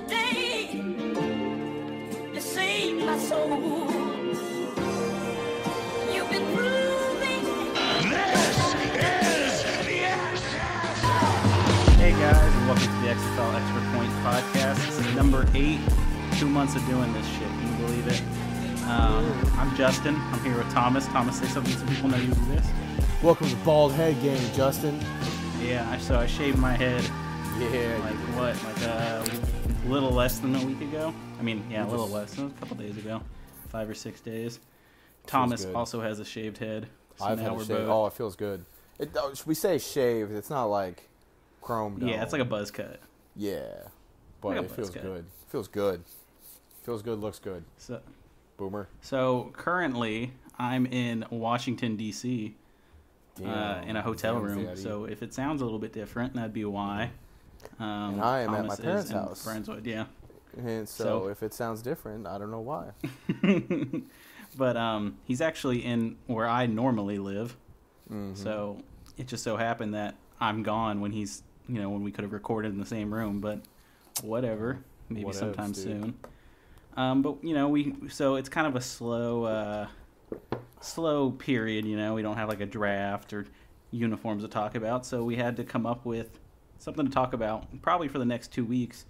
the day you saved my soul. You've been proving Hey guys, and welcome to the XFL Extra Point Podcast. This is number eight. Two months of doing this shit. Can you believe it? Um, I'm Justin. I'm here with Thomas. Thomas, say something so people know you exist. Welcome to Bald Head Game, Justin. Yeah, so I shaved my head Yeah, like what, like a little less than a week ago. I mean, yeah, a little less. A couple days ago, five or six days. Thomas good. also has a shaved head. So I've had a shave. both. Oh, it feels good. It, oh, we say shaved. It's not like chrome. yeah, it's like a buzz cut. yeah, but like it feels cut. good. Feels good. Feels good. Looks good. So, Boomer. so currently, I'm in Washington D.C. uh, in a hotel room. So if it sounds a little bit different, that'd be why. Um, And I am at my parents' house. Friendswood, yeah. and so, so- if it sounds different, I don't know why. but um, he's actually in where I normally live. Mhm. So it just so happened that I'm gone when he's, you know, when we could have recorded in the same room. But whatever, maybe Whatevs, sometime dude. soon. Um, but you know, we so it's kind of a slow, uh, slow period. You know, we don't have like a draft or uniforms to talk about, so we had to come up with something to talk about probably for the next two weeks.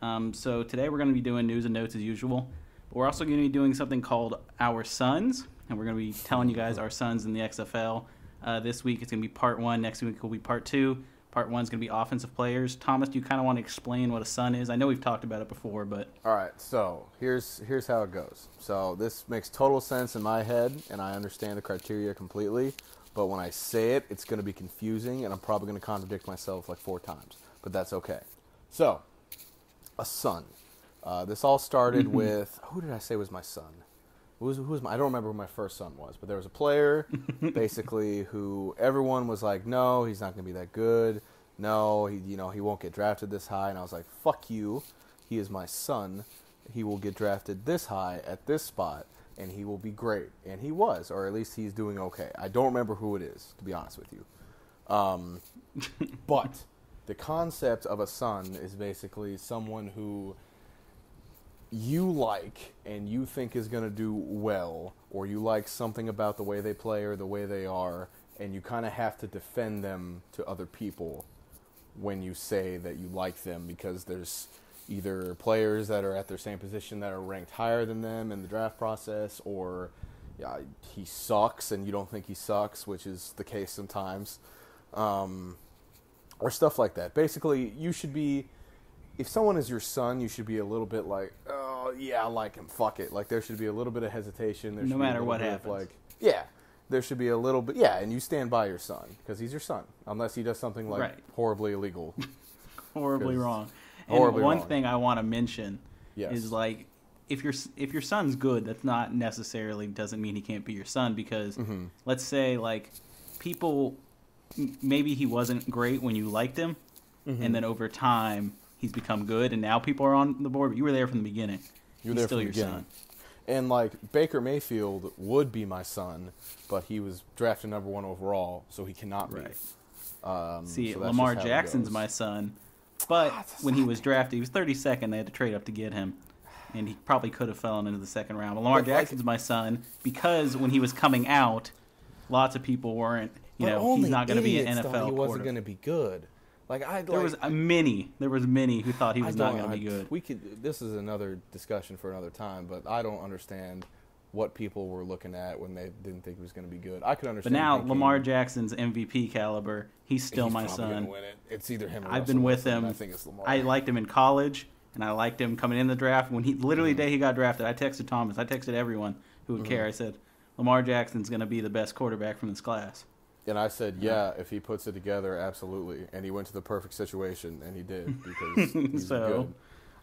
Um, so today we're going to be doing news and notes as usual. But we're also going to be doing something called Our Sons, and we're going to be telling you guys our sons in the XFL. Uh, this week it's going to be part one. Next week will be part two. Part one's going to be offensive players. Thomas, do you kind of want to explain what a son is? I know we've talked about it before, but All right, so here's here's how it goes. So this makes total sense in my head, and I understand the criteria completely. But when I say it, it's going to be confusing, and I'm probably going to contradict myself like four times. But that's okay. So, a son. Uh, this all started with who did I say was my son? Who was, who was my, I don't remember who my first son was, but there was a player, basically, who everyone was like, no, he's not going to be that good. No, he, you know, he won't get drafted this high. And I was like, fuck you. He is my son. He will get drafted this high at this spot, and he will be great. And he was, or at least he's doing okay. I don't remember who it is, to be honest with you. Um, but the concept of a son is basically someone who you like and you think is going to do well, or you like something about the way they play or the way they are, and you kind of have to defend them to other people when you say that you like them because there's either players that are at their same position that are ranked higher than them in the draft process, or yeah, he sucks and you don't think he sucks, which is the case sometimes, um, or stuff like that. Basically, you should be if someone is your son, you should be a little bit like, oh yeah, I like him. Fuck it. Like there should be a little bit of hesitation. There No should be a matter what bit of, happens. like yeah, there should be a little bit yeah, and you stand by your son because he's your son, unless he does something like Right. horribly illegal. horribly wrong. And one wrong. thing I want to mention Yes. is like if your if your son's good, that's not necessarily doesn't mean he can't be your son because Mm-hmm. let's say like people maybe he wasn't great when you liked him, Mm-hmm. and then over time he's become good, and now people are on the board. But you were there from the beginning. You were He's there still from your the beginning. son. And like Baker Mayfield would be my son, but he was drafted number one overall, so he cannot be. Right. Um, See, so Lamar just how it Jackson's my son, but that's when he was drafted, he was 32nd. They had to trade up to get him, and he probably could have fallen into the second round. But Lamar But, like- Jackson's my son because when he was coming out, lots of people weren't. You know, he's not going to be an NFL He wasn't going to be good. Like I There like, was a many. There was many who thought he was not going to be good. We could. This is another discussion for another time, but I don't understand what people were looking at when they didn't think he was going to be good. I could understand. But now thinking Lamar Jackson's MVP caliber. He's still he's my son. It. It's either him. Or I've Russell been with him. I think it's Lamar. I liked him in college, and I liked him coming in the draft. When he literally mm-hmm. the day he got drafted, I texted Thomas. I texted everyone who would care. Mm-hmm. I said, Lamar Jackson's going to be the best quarterback from this class. and I said, yeah, if he puts it together, absolutely. And he went to the perfect situation, and he did because he's So- good.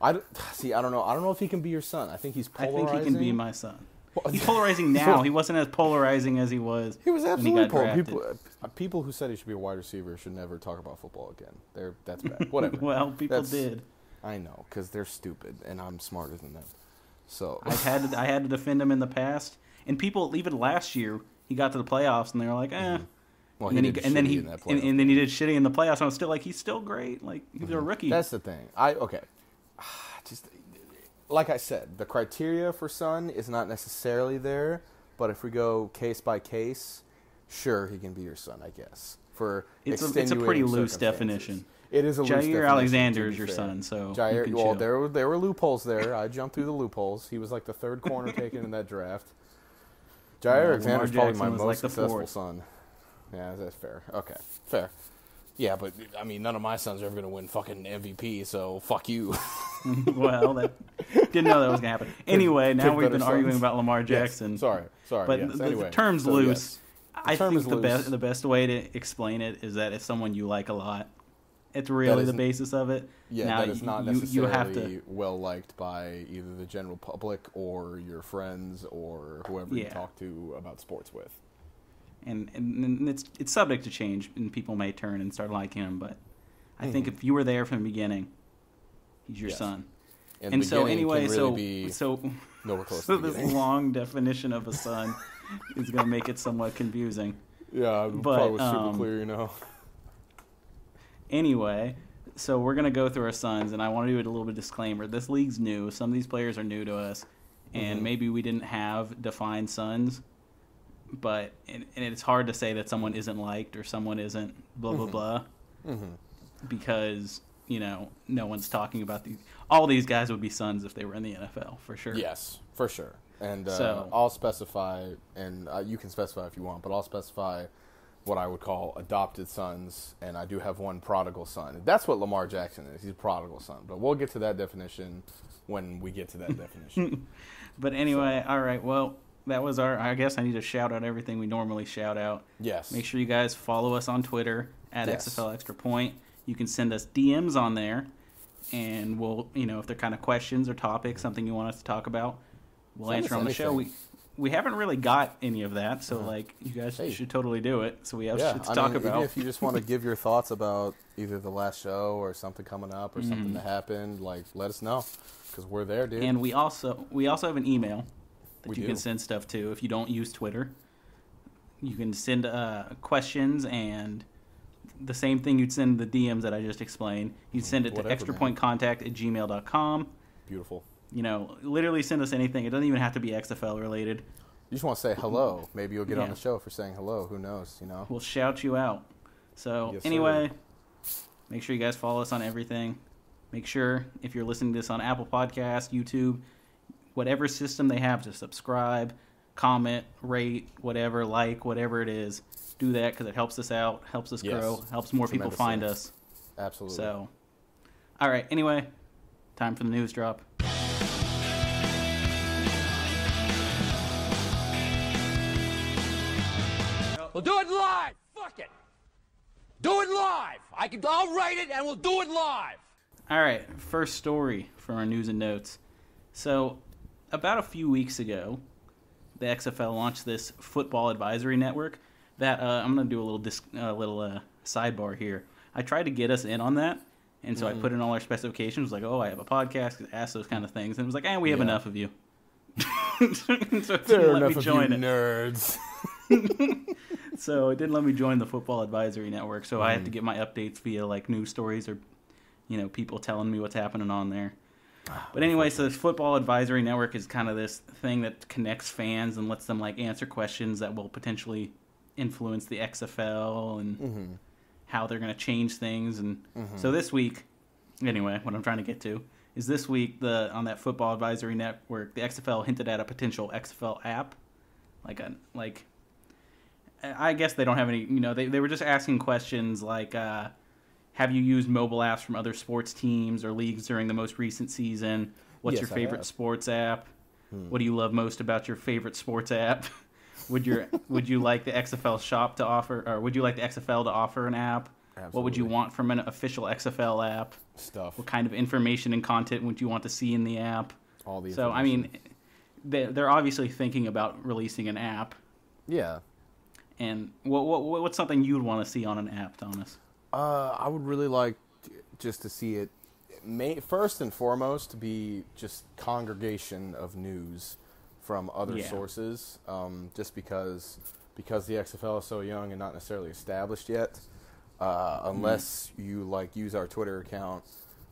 I see. I don't know. I don't know if he can be your son. I think he's I think he can be my son. He's polarizing now. He wasn't as polarizing as he was. He was absolutely got poor. People, uh, people who said he should be a wide receiver should never talk about football again. They're that's bad. Whatever. Well, people That's- did. I know because they're stupid, and I'm smarter than them. So I've had to, I had to defend him in the past, and people even last year he got to the playoffs and they were like, eh. well, and then he, did and then he in that and, and then he did shitty in the playoffs. And I was still like, he's still great. Like he was a rookie. That's the thing. I okay. Like I said, the criteria for son is not necessarily there, but if we go case by case, sure he can be your son, I guess. For It's a, it's a pretty loose definition. It is a Jaire Alexander is your fair. son, so Jaire, well, chill. there were there were loopholes there. I jumped through the loopholes. He was like the third corner taken in that draft. Jaire Well, Alexander's Lamar probably my most like successful fourth. son. Yeah, that's fair. Okay, fair. Yeah, but I mean, none of my sons are ever going to win fucking MVP. So fuck you. well, that didn't know that was gonna happen. Anyway, now we've been better arguing about Lamar Yes, Jackson. Sorry, sorry. But yes. the, the anyway, term's so loose. yes. I term think is the loose. best the best way to explain it is that it's someone you like a lot. It's really the basis of it. Yeah, now, that is not you, necessarily you have to. well liked by either the general public or your friends or whoever you talk to about sports with. And, and, and it's it's subject to change, and people may turn and start liking him. But I think Mhm. if you were there from the beginning, he's your Yes. son. And, And so anyway, really so so nowhere close so to this long definition of a son is going to make it somewhat confusing. Yeah, But, probably was super um, clear, you know. Anyway, so we're gonna go through our sons, and I want to do a little bit of disclaimer. This league's new. Some of these players are new to us, and Mhm. maybe we didn't have defined sons. But and, and it's hard to say that someone isn't liked or someone isn't blah blah Mhm. blah hmm because you know no one's talking about these. All these guys would be sons if they were in the NFL for sure. Yes, for sure. And uh, So- I'll specify, and uh, you can specify if you want, but I'll specify what I would call adopted sons, and I do have one prodigal son. That's what Lamar Jackson is. He's a prodigal son, but we'll get to that definition when we get to that definition. But anyway, all right. Well, that was our. I guess I need to shout out everything we normally shout out. Yes. Make sure you guys follow us on Twitter at Yes. XFL Extra Point. You can send us DMs on there, and we'll, you know, if they're kind of questions or topics, something you want us to talk about, we'll Send answer on the show. We we haven't really got any of that, so Uh-huh. like you guys Hey. should totally do it. So we have yeah, shit to I talk mean, about. even if you just want to give your thoughts about either the last show or something coming up or something Mhm. that happened, like let us know because we're there, dude. and we also we also have an email that We you do. can send stuff to if you don't use Twitter. You can send uh, questions and the same thing you'd send the DMs that I just explained. You'd send it to Whatever, extrapointcontact at gmail.com. Beautiful. You know, literally send us anything. It doesn't even have to be XFL related. You just want to say hello. Maybe you'll get on the show for saying hello. Who knows? You know. We'll shout you out. So, Yes, sir. anyway, make sure you guys follow us on everything. Make sure if you're listening to this on Apple Podcast, YouTube, whatever system they have to subscribe, comment, rate, whatever, like, whatever it is, do that because it helps us out, helps us Yes. grow, helps more people Tremendously. find us. Absolutely. So, all right. Anyway, time for the news drop. We'll do it live. Fuck it. Do it live. I can. I'll write it, and we'll do it live. All right, first story from our news and notes. So, about a few weeks ago, the XFL launched this football advisory network. That uh, I'm going to do a little dis- uh, little uh, sidebar here. I tried to get us in on that, and so I put in all our specifications. Like, oh, I have a podcast. Ask those kind of things, and it was like, eh, we have Yeah. enough of you. so it didn't let enough me join it. nerds. So it didn't let me join the football advisory network. So I have Mm. to get my updates via like news stories or, you know, people telling me what's happening on there. But anyway, so the football advisory network is kind of this thing that connects fans and lets them like answer questions that will potentially influence the XFL and Mm-hmm. how they're going to change things. And so this week, anyway, what I'm trying to get to is this week the on that football advisory network, the XFL hinted at a potential XFL app, like a like. I guess they don't have any. You know, they they were just asking questions like, uh, "Have you used mobile apps from other sports teams or leagues during the most recent season? What's Yes, your favorite sports app? Hmm. What do you love most about your favorite sports app? would your would you like the XFL shop to offer, or would you like the XFL to offer an app? Absolutely. What would you want from an official XFL app? Stuff. What kind of information and content would you want to see in the app? All the. So I mean, they they're obviously thinking about releasing an app. yeah. And what what what's something you'd want to see on an app, Thomas? Uh, I would really like just to see it. May, first and foremost, to be just congregation of news from other Yeah. sources. Um, just because because the XFL is so young and not necessarily established yet. Uh, unless you like use our Twitter account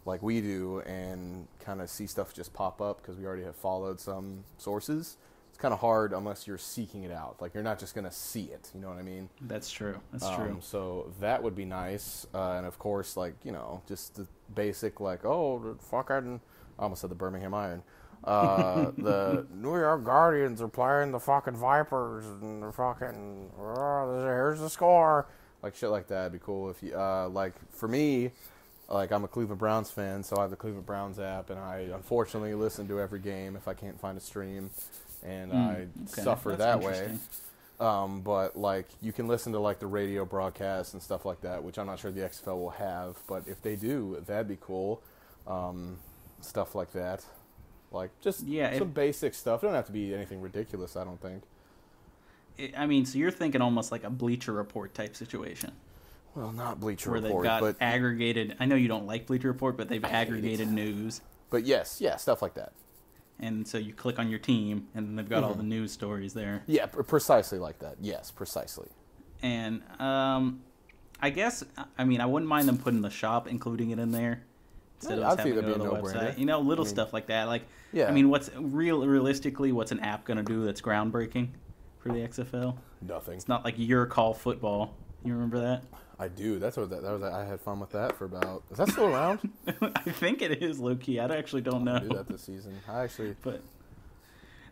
like we do and kind of see stuff just pop up because we already have followed some sources. Kind of hard unless you're seeking it out. Like you're not just gonna see it. You know what I mean? That's true. That's Um, true. So that would be nice. Uh, and of course, like you know, just the basic like, oh, the fucking, I almost said the Birmingham Iron. Uh, the New York Guardians are playing the fucking Vipers, and they're fucking. Oh, here's the score. Like shit like that. would be cool if you uh, like. For me, like I'm a Cleveland Browns fan, so I have the Cleveland Browns app, and I unfortunately listen to every game if I can't find a stream, and I Mm, okay, suffer that's that way. Um, but like you can listen to like the radio broadcasts and stuff like that, which I'm not sure the XFL will have, but if they do, that'd be cool. Um, stuff like that, like just Yeah, some basic stuff. It don't have to be anything ridiculous. I don't think. I- I mean, so you're thinking almost like a Bleacher Report type situation. Well, not Bleacher where Report, they've got but aggregated. I know you don't like Bleacher Report, but they've aggregated news, but yes, yeah, stuff like that. and so you click on your team, and they've got Mm-hmm. all the news stories there. Yeah, pre- precisely like that. Yes, precisely. And um, I guess I mean I wouldn't mind them putting the shop, including it in there. Instead Yeah, of having to go to the no-brainer. website, you know, little I mean, stuff like that. Like, yeah. I mean, what's real realistically, what's an app gonna do that's groundbreaking for the XFL? Nothing. It's not like your call football. You remember that? I do. That's what that, that was. I had fun with that for about. Is that still around? I think it is low key. I actually don't know. I do that this season. I actually. But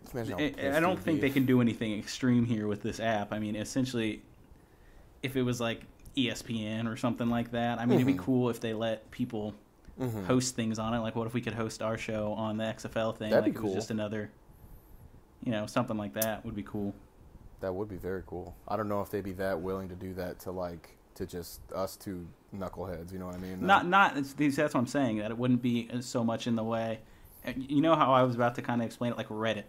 just imagine how I, don't think they can do anything extreme here with this app. I mean, essentially, if it was like ESPN or something like that, I mean, it'd be Mm-hmm. cool if they let people host things on it. Like, what if we could host our show on the XFL thing? That'd like be it was cool. just another, you know, something like that would be cool. That would be very cool. I don't know if they'd be that willing to do that to like to just us two knuckleheads. You know what I mean? Not, not. That's what I'm saying. That it wouldn't be so much in the way. You know how I was about to kind of explain it, like Reddit.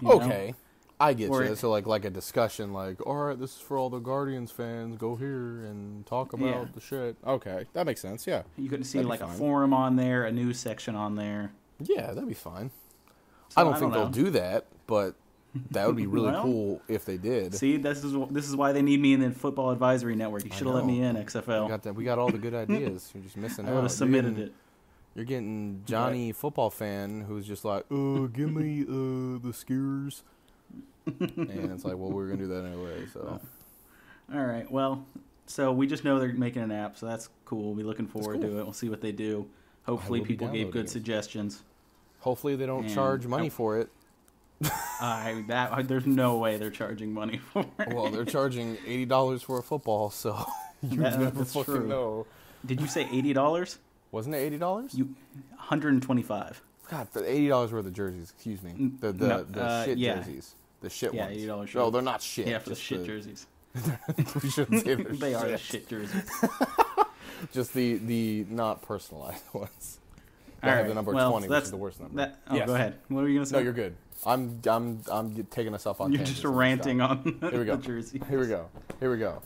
you know? okay. I get Or you. it- So like like a discussion, like, all right, this is for all the Guardians fans. Go here and talk about Yeah. the shit. Okay, that makes sense. Yeah, You could see That'd like a forum on there, a news section on there. yeah, that'd be fine. So I don't I think don't they'll do that, but that would be really Well, cool if they did. See, this is this is why they need me in the Football Advisory Network. You should have let me in we XFL. got that. We got all the good ideas. You're just missing I out. would have submitted getting- it. You're getting Johnny football fan who's just like, uh, give me uh the skewers. and it's like, well, we're gonna do that anyway. So All right. Well, so we just know they're making an app, so that's cool. We'll be looking forward cool. to it. We'll see what they do. Hopefully, people gave good it. suggestions. hopefully they don't And charge money I- for it. I that there's no way they're charging money for it. Well, they're charging eighty dollars for a football, so you That- never that's fucking true. know. Did you say eighty dollars? Wasn't it eighty dollars? You, hundred and twenty-five. God, the eighty dollars worth of jerseys. Excuse me. The the, no, the uh, shit yeah. jerseys. The shit Yeah, ones. $80 No, shirt. they're not shit. Yeah, for the shit jerseys. we shouldn't say they're they are the shit. shit jerseys. Just the the not personalized ones. All have the number well, twenty, which that's is the worst number. That, oh, Yes. go ahead. What are you gonna say? No, you're good. I'm I'm I'm taking us off on. You're just ranting on Here we go. the jersey. Here we go. Here we go.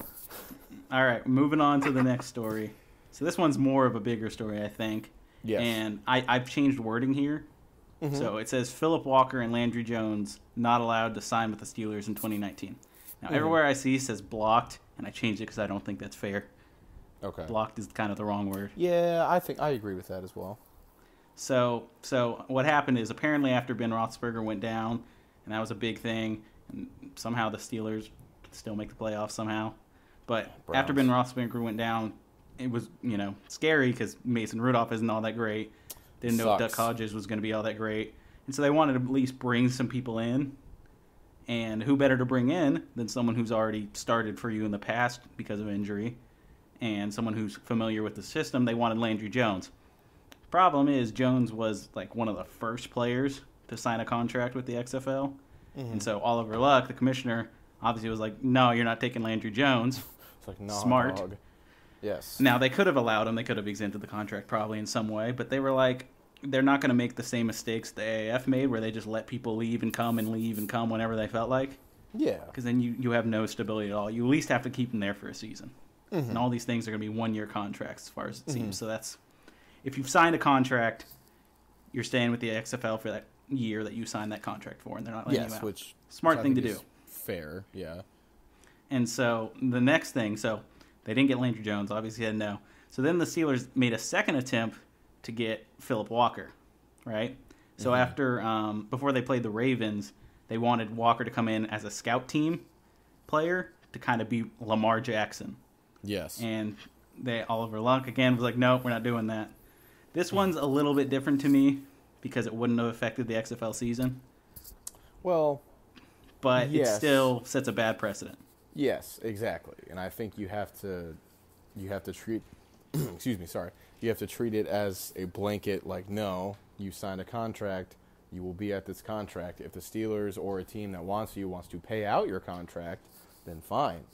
All right, moving on to the next story. So this one's more of a bigger story, I think. Yes. And I, I've changed wording here. Mm-hmm. So it says Philip Walker and Landry Jones not allowed to sign with the Steelers in 2019. Now Mm-hmm. everywhere I see says blocked, and I changed it because I don't think that's fair. Okay. Blocked is kind of the wrong word. Yeah, I think I agree with that as well. So, so what happened is apparently after Ben Roethlisberger went down, and that was a big thing, and somehow the Steelers could still make the playoffs somehow. But after Ben Browns. Roethlisberger went down, it was you know scary because Mason Rudolph isn't all that great. Didn't know if Duck Hodges was going to be all that great, and so they wanted to at least bring some people in. And who better to bring in than someone who's already started for you in the past because of injury, and someone who's familiar with the system? They wanted Landry Jones. Problem is, Jones was like one of the first players to sign a contract with the XFL, and mm-hmm. so Oliver Luck, the commissioner, obviously was like, "No, you're not taking Landry Jones." It's like nah, Smart. dog. Yes. Now they could have allowed him; they could have exempted the contract probably in some way, but they were like, they're not going to make the same mistakes the AAF made, where they just let people leave and come and leave and come whenever they felt like, Yeah. because then you you have no stability at all. You at least have to keep them there for a season, mm-hmm. and all these things are going to be one year contracts as far as it mm-hmm. seems. So that's if you've signed a contract, you're staying with the XFL for that year that you signed that contract for, and they're not letting you Yes, out. which Smart which thing to do. Fair. Yeah. And so the next thing, so they didn't get Landry Jones. Obviously, had no. So then the Steelers made a second attempt to get Philip Walker, right? So after um, before they played the Ravens, they wanted Walker to come in as a scout team player to kind of be Lamar Jackson, Yes. and they Oliver Luck again was like, "No, we're not doing that." This one's a little bit different to me because it wouldn't have affected the XFL season, well, but it still sets a bad precedent. Yes, exactly. And I think you have to you have to treat excuse me, sorry. You have to treat it as a blanket like no, you signed a contract, you will be at this contract. If the Steelers or a team that wants you wants to pay out your contract, then fine.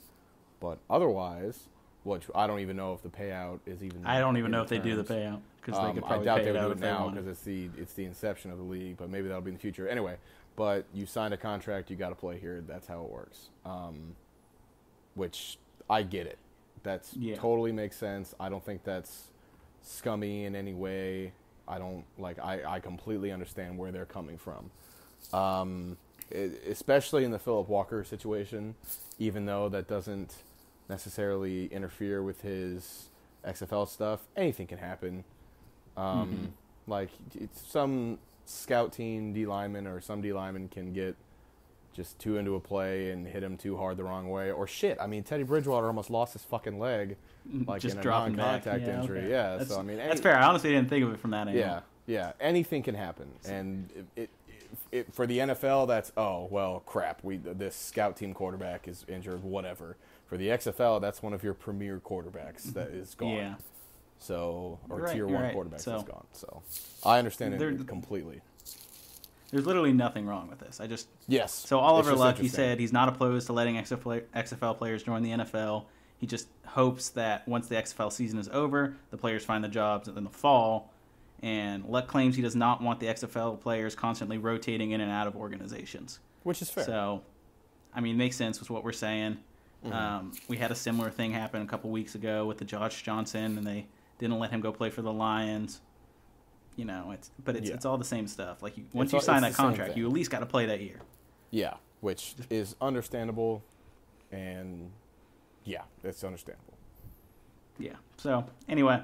But otherwise, which I don't even know if the payout is even I don't even know if they do the payout because they Um, could I doubt pay they would do it now because it's the it's the inception of the league, but maybe that'll be in the future. Anyway, but you signed a contract, you got to play here. That's how it works. Um, which I get it. That's Yeah. totally makes sense. I don't think that's scummy in any way. I don't like. I I completely understand where they're coming from. Um, especially in the Philip Walker situation, even though that doesn't necessarily interfere with his XFL stuff, anything can happen. Um, Like it's some scout team D lineman or some D lineman can get just too into a play and hit him too hard the wrong way, or shit. I mean, Teddy Bridgewater almost lost his fucking leg, like just in a non-contact Yeah, injury. okay. Yeah, that's, so I mean, that's any- fair. I honestly didn't think of it from that angle. yeah, yeah. Anything can happen, and it, it, it for the NFL, that's oh well, crap. We this scout team quarterback is injured, whatever. For the XFL, that's one of your premier quarterbacks that is gone. Yeah. So or right, tier one right. quarterbacks So- that's gone. So I understand it completely. There's literally nothing wrong with this. I just Yes. so Oliver Luck. He said he's not opposed to letting XFL, XFL players join the NFL. He just hopes that once the XFL season is over, the players find the jobs in the fall. And Luck claims he does not want the XFL players constantly rotating in and out of organizations. which is fair. So, I mean, makes sense with what we're saying. Mm-hmm. Um, we had a similar thing happen a couple weeks ago with the Josh Johnson, and they didn't let him go play for the Lions. You know, it's but it's Yeah. it's all the same stuff. Like you, once It's you all- sign that contract, you at least got to play that year. yeah, which is understandable, and yeah, it's understandable. Yeah. So anyway,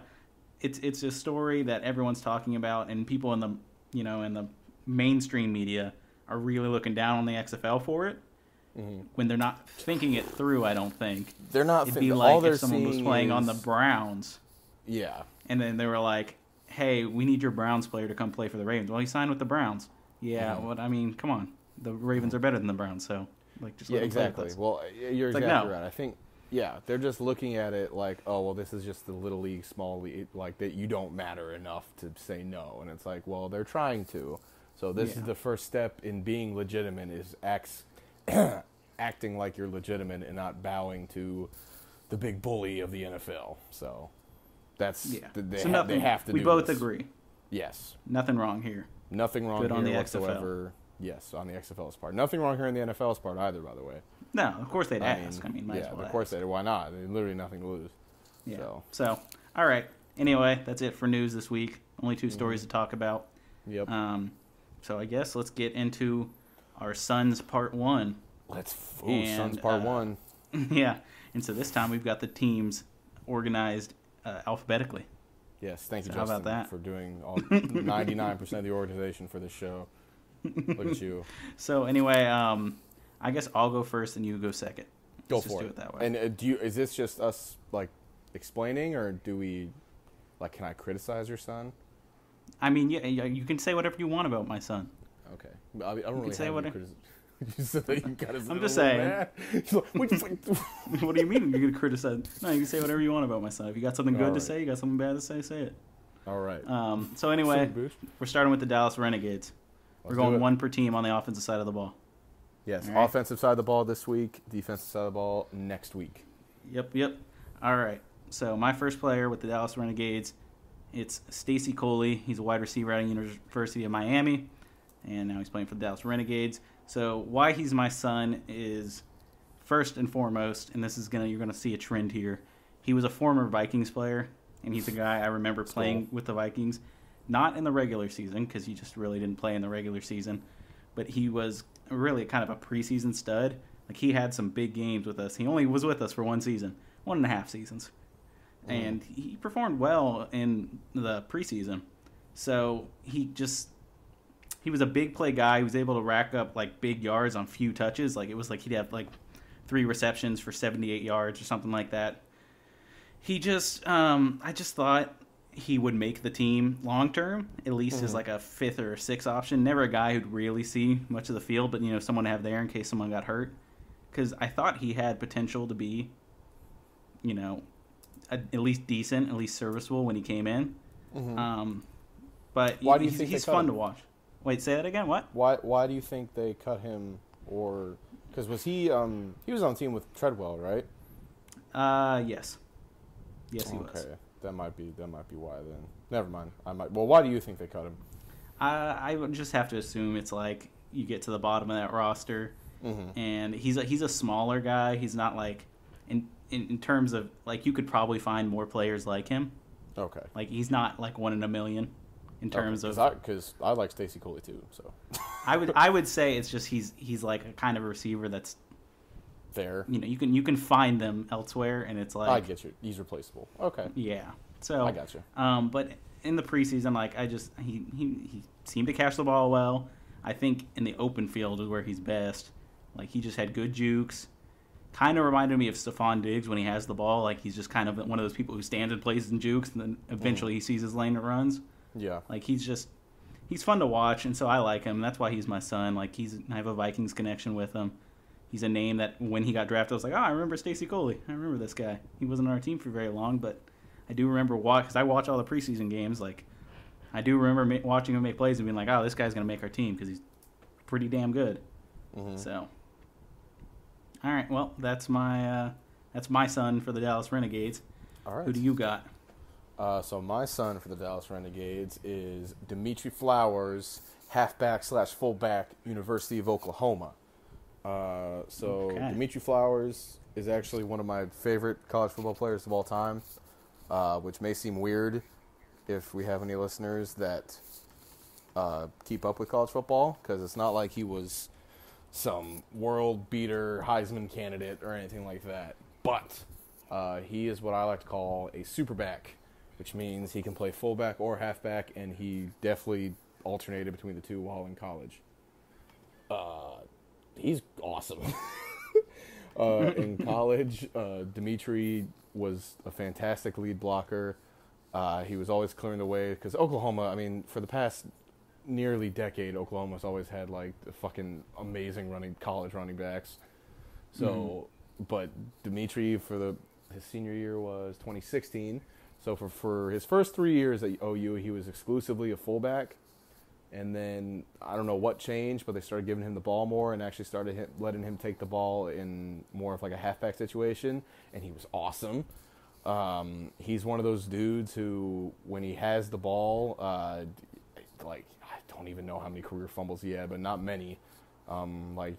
it's it's a story that everyone's talking about, and people in the you know in the mainstream media are really looking down on the XFL for it mm-hmm. when they're not thinking it through. I don't think They're not. it'd be like if someone was playing on the Browns, Yeah, and then they were like, "Hey, we need your Browns player to come play for the Ravens." Well, he signed with the Browns. Yeah. Mhm. What I mean, come on, the Ravens are better than the Browns, so like just yeah, let him play exactly. Well, you're It's like, exactly no. right. I think. Yeah, they're just looking at it like, oh well, this is just the little league, small league, like that. You don't matter enough to say no, and it's like, well, they're trying to. So this Yeah. is the first step in being legitimate is acts, acting like you're legitimate and not bowing to the big bully of the NFL. So that's yeah. they, so nothing. they have to. we both this. agree. Yes, Nothing wrong here. nothing wrong Good here on the XFL. whatsoever. Yes, on the XFL's part. Nothing wrong here on the NFL's part either, by the way. No, of course they'd ask. I mean, might yeah, as well of course ask. they. Why not? There's literally nothing to lose. Yeah. So. So. all right. Anyway, that's it for news this week. Only Mm-hmm. 2 stories to talk about. Yep. Um, so I guess let's get into our Sons Part One. Let's. Ooh, and, Sons part uh, one. yeah. And so this time we've got the teams organized uh, alphabetically. Yes, thank you, so how Justin, about that? for doing all 99% of the organization for this show. Look at you. So anyway, um, I guess I'll go first and you go second. Go Let's just for do it. it that way. And uh, do you? Is this just us like explaining, or do we? Like, can I criticize your son? I mean, yeah, you can say whatever you want about my son. Okay. I, I don't really say any whatever- criticism. you said that you got his I'm just saying. like, "What what do you mean you're gonna criticize? No, you can say whatever you want about my son. If you got something good to say, you got something bad to say, say it. All right. Um, so anyway, we're starting with the Dallas Renegades. Let's we're going one per team on the offensive side of the ball. Yes, right. offensive side of the ball this week, defensive side of the ball next week. Yep, yep. All right. So my first player with the Dallas Renegades, it's Stacy Coley. He's a wide receiver out at University of Miami, and now he's playing for the Dallas Renegades. So why he's my son is first and foremost, and this is gonna you're gonna see a trend here. He was a former Vikings player, and he's a guy I remember playing with the Vikings, not in the regular season because he just really didn't play in the regular season, but he was really kind of a preseason stud. Like he had some big games with us. He only was with us for one season, one and a half seasons. Mm. and he performed well in the preseason. So he just he was a big play guy. He was able to rack up like big yards on few touches. Like it was like he'd have like three receptions for 78 yards or something like that. He just um I just thought he would make the team long term, at least as like a fifth or sixth option. Never a guy who'd really see much of the field, but you know, someone to have there in case someone got hurt. Because I thought he had potential to be, you know, a, at least decent, at least serviceable when he came in. Um, but Why do you he's, think he's fun him? to watch? Wait, say that again. What? Why Why do you think they cut him? Or because was he um he was on team with Treadwell, right? Uh, yes, yes, he was. Okay, that might be that might be why then. Never mind. I might. Well, why do you think they cut him? Uh, I would just have to assume it's like you get to the bottom of that roster, Mm-hmm. and he's a, he's a smaller guy. He's not like in, in in terms of like you could probably find more players like him. Okay. Like he's not like one in a million in terms of. because I, like Stacy Coley too. So I would I would say it's just he's he's like a kind of receiver that's there. you know you can you can find them elsewhere, and it's like I get you. He's replaceable. Okay. yeah. So I got you. Um, but in the preseason, like I just he, he he seemed to catch the ball well. I think in the open field is where he's best. Like he just had good jukes. Kind of reminded me of Stefon Diggs when he has the ball. Like he's just kind of one of those people who stands and plays and jukes, and then eventually he sees his lane and runs. Yeah. Like he's just he's fun to watch, and so I like him. That's why he's my son. Like he's I have a Vikings connection with him. He's a name that when he got drafted, I was like, oh, I remember Stacy Coley. I remember this guy. He wasn't on our team for very long, but I do remember watch because I watch all the preseason games. Like I do remember ma- watching him make plays and being like, oh, this guy's gonna make our team because he's pretty damn good. Mhm. So, all right, well, that's my uh, that's my son for the Dallas Renegades. All right. Who do you got? Uh, so my son for the Dallas Renegades is Dimitri Flowers, halfback slash fullback, University of Oklahoma. Uh, so Okay. Dimitri Flowers is actually one of my favorite college football players of all time, uh, which may seem weird if we have any listeners that uh, keep up with college football, because it's not like he was some world beater Heisman candidate or anything like that. But uh, he is what I like to call a superback, which means he can play fullback or halfback, and he definitely alternated between the two while in college. Uh, he's awesome. uh, in college, uh, Dimitri was a fantastic lead blocker. Uh, he was always clearing the way because Oklahoma. I mean, for the past nearly decade, Oklahoma's always had like the fucking amazing running college running backs. So, but Dimitri for the his senior year was 2016. So for for his first three years at OU, he was exclusively a fullback. And then I don't know what changed, but they started giving him the ball more and actually started letting him take the ball in more of like a halfback situation, and he was awesome. Um, he's one of those dudes who, when he has the ball, uh, like I don't even know how many career fumbles he had, but not many. Um, like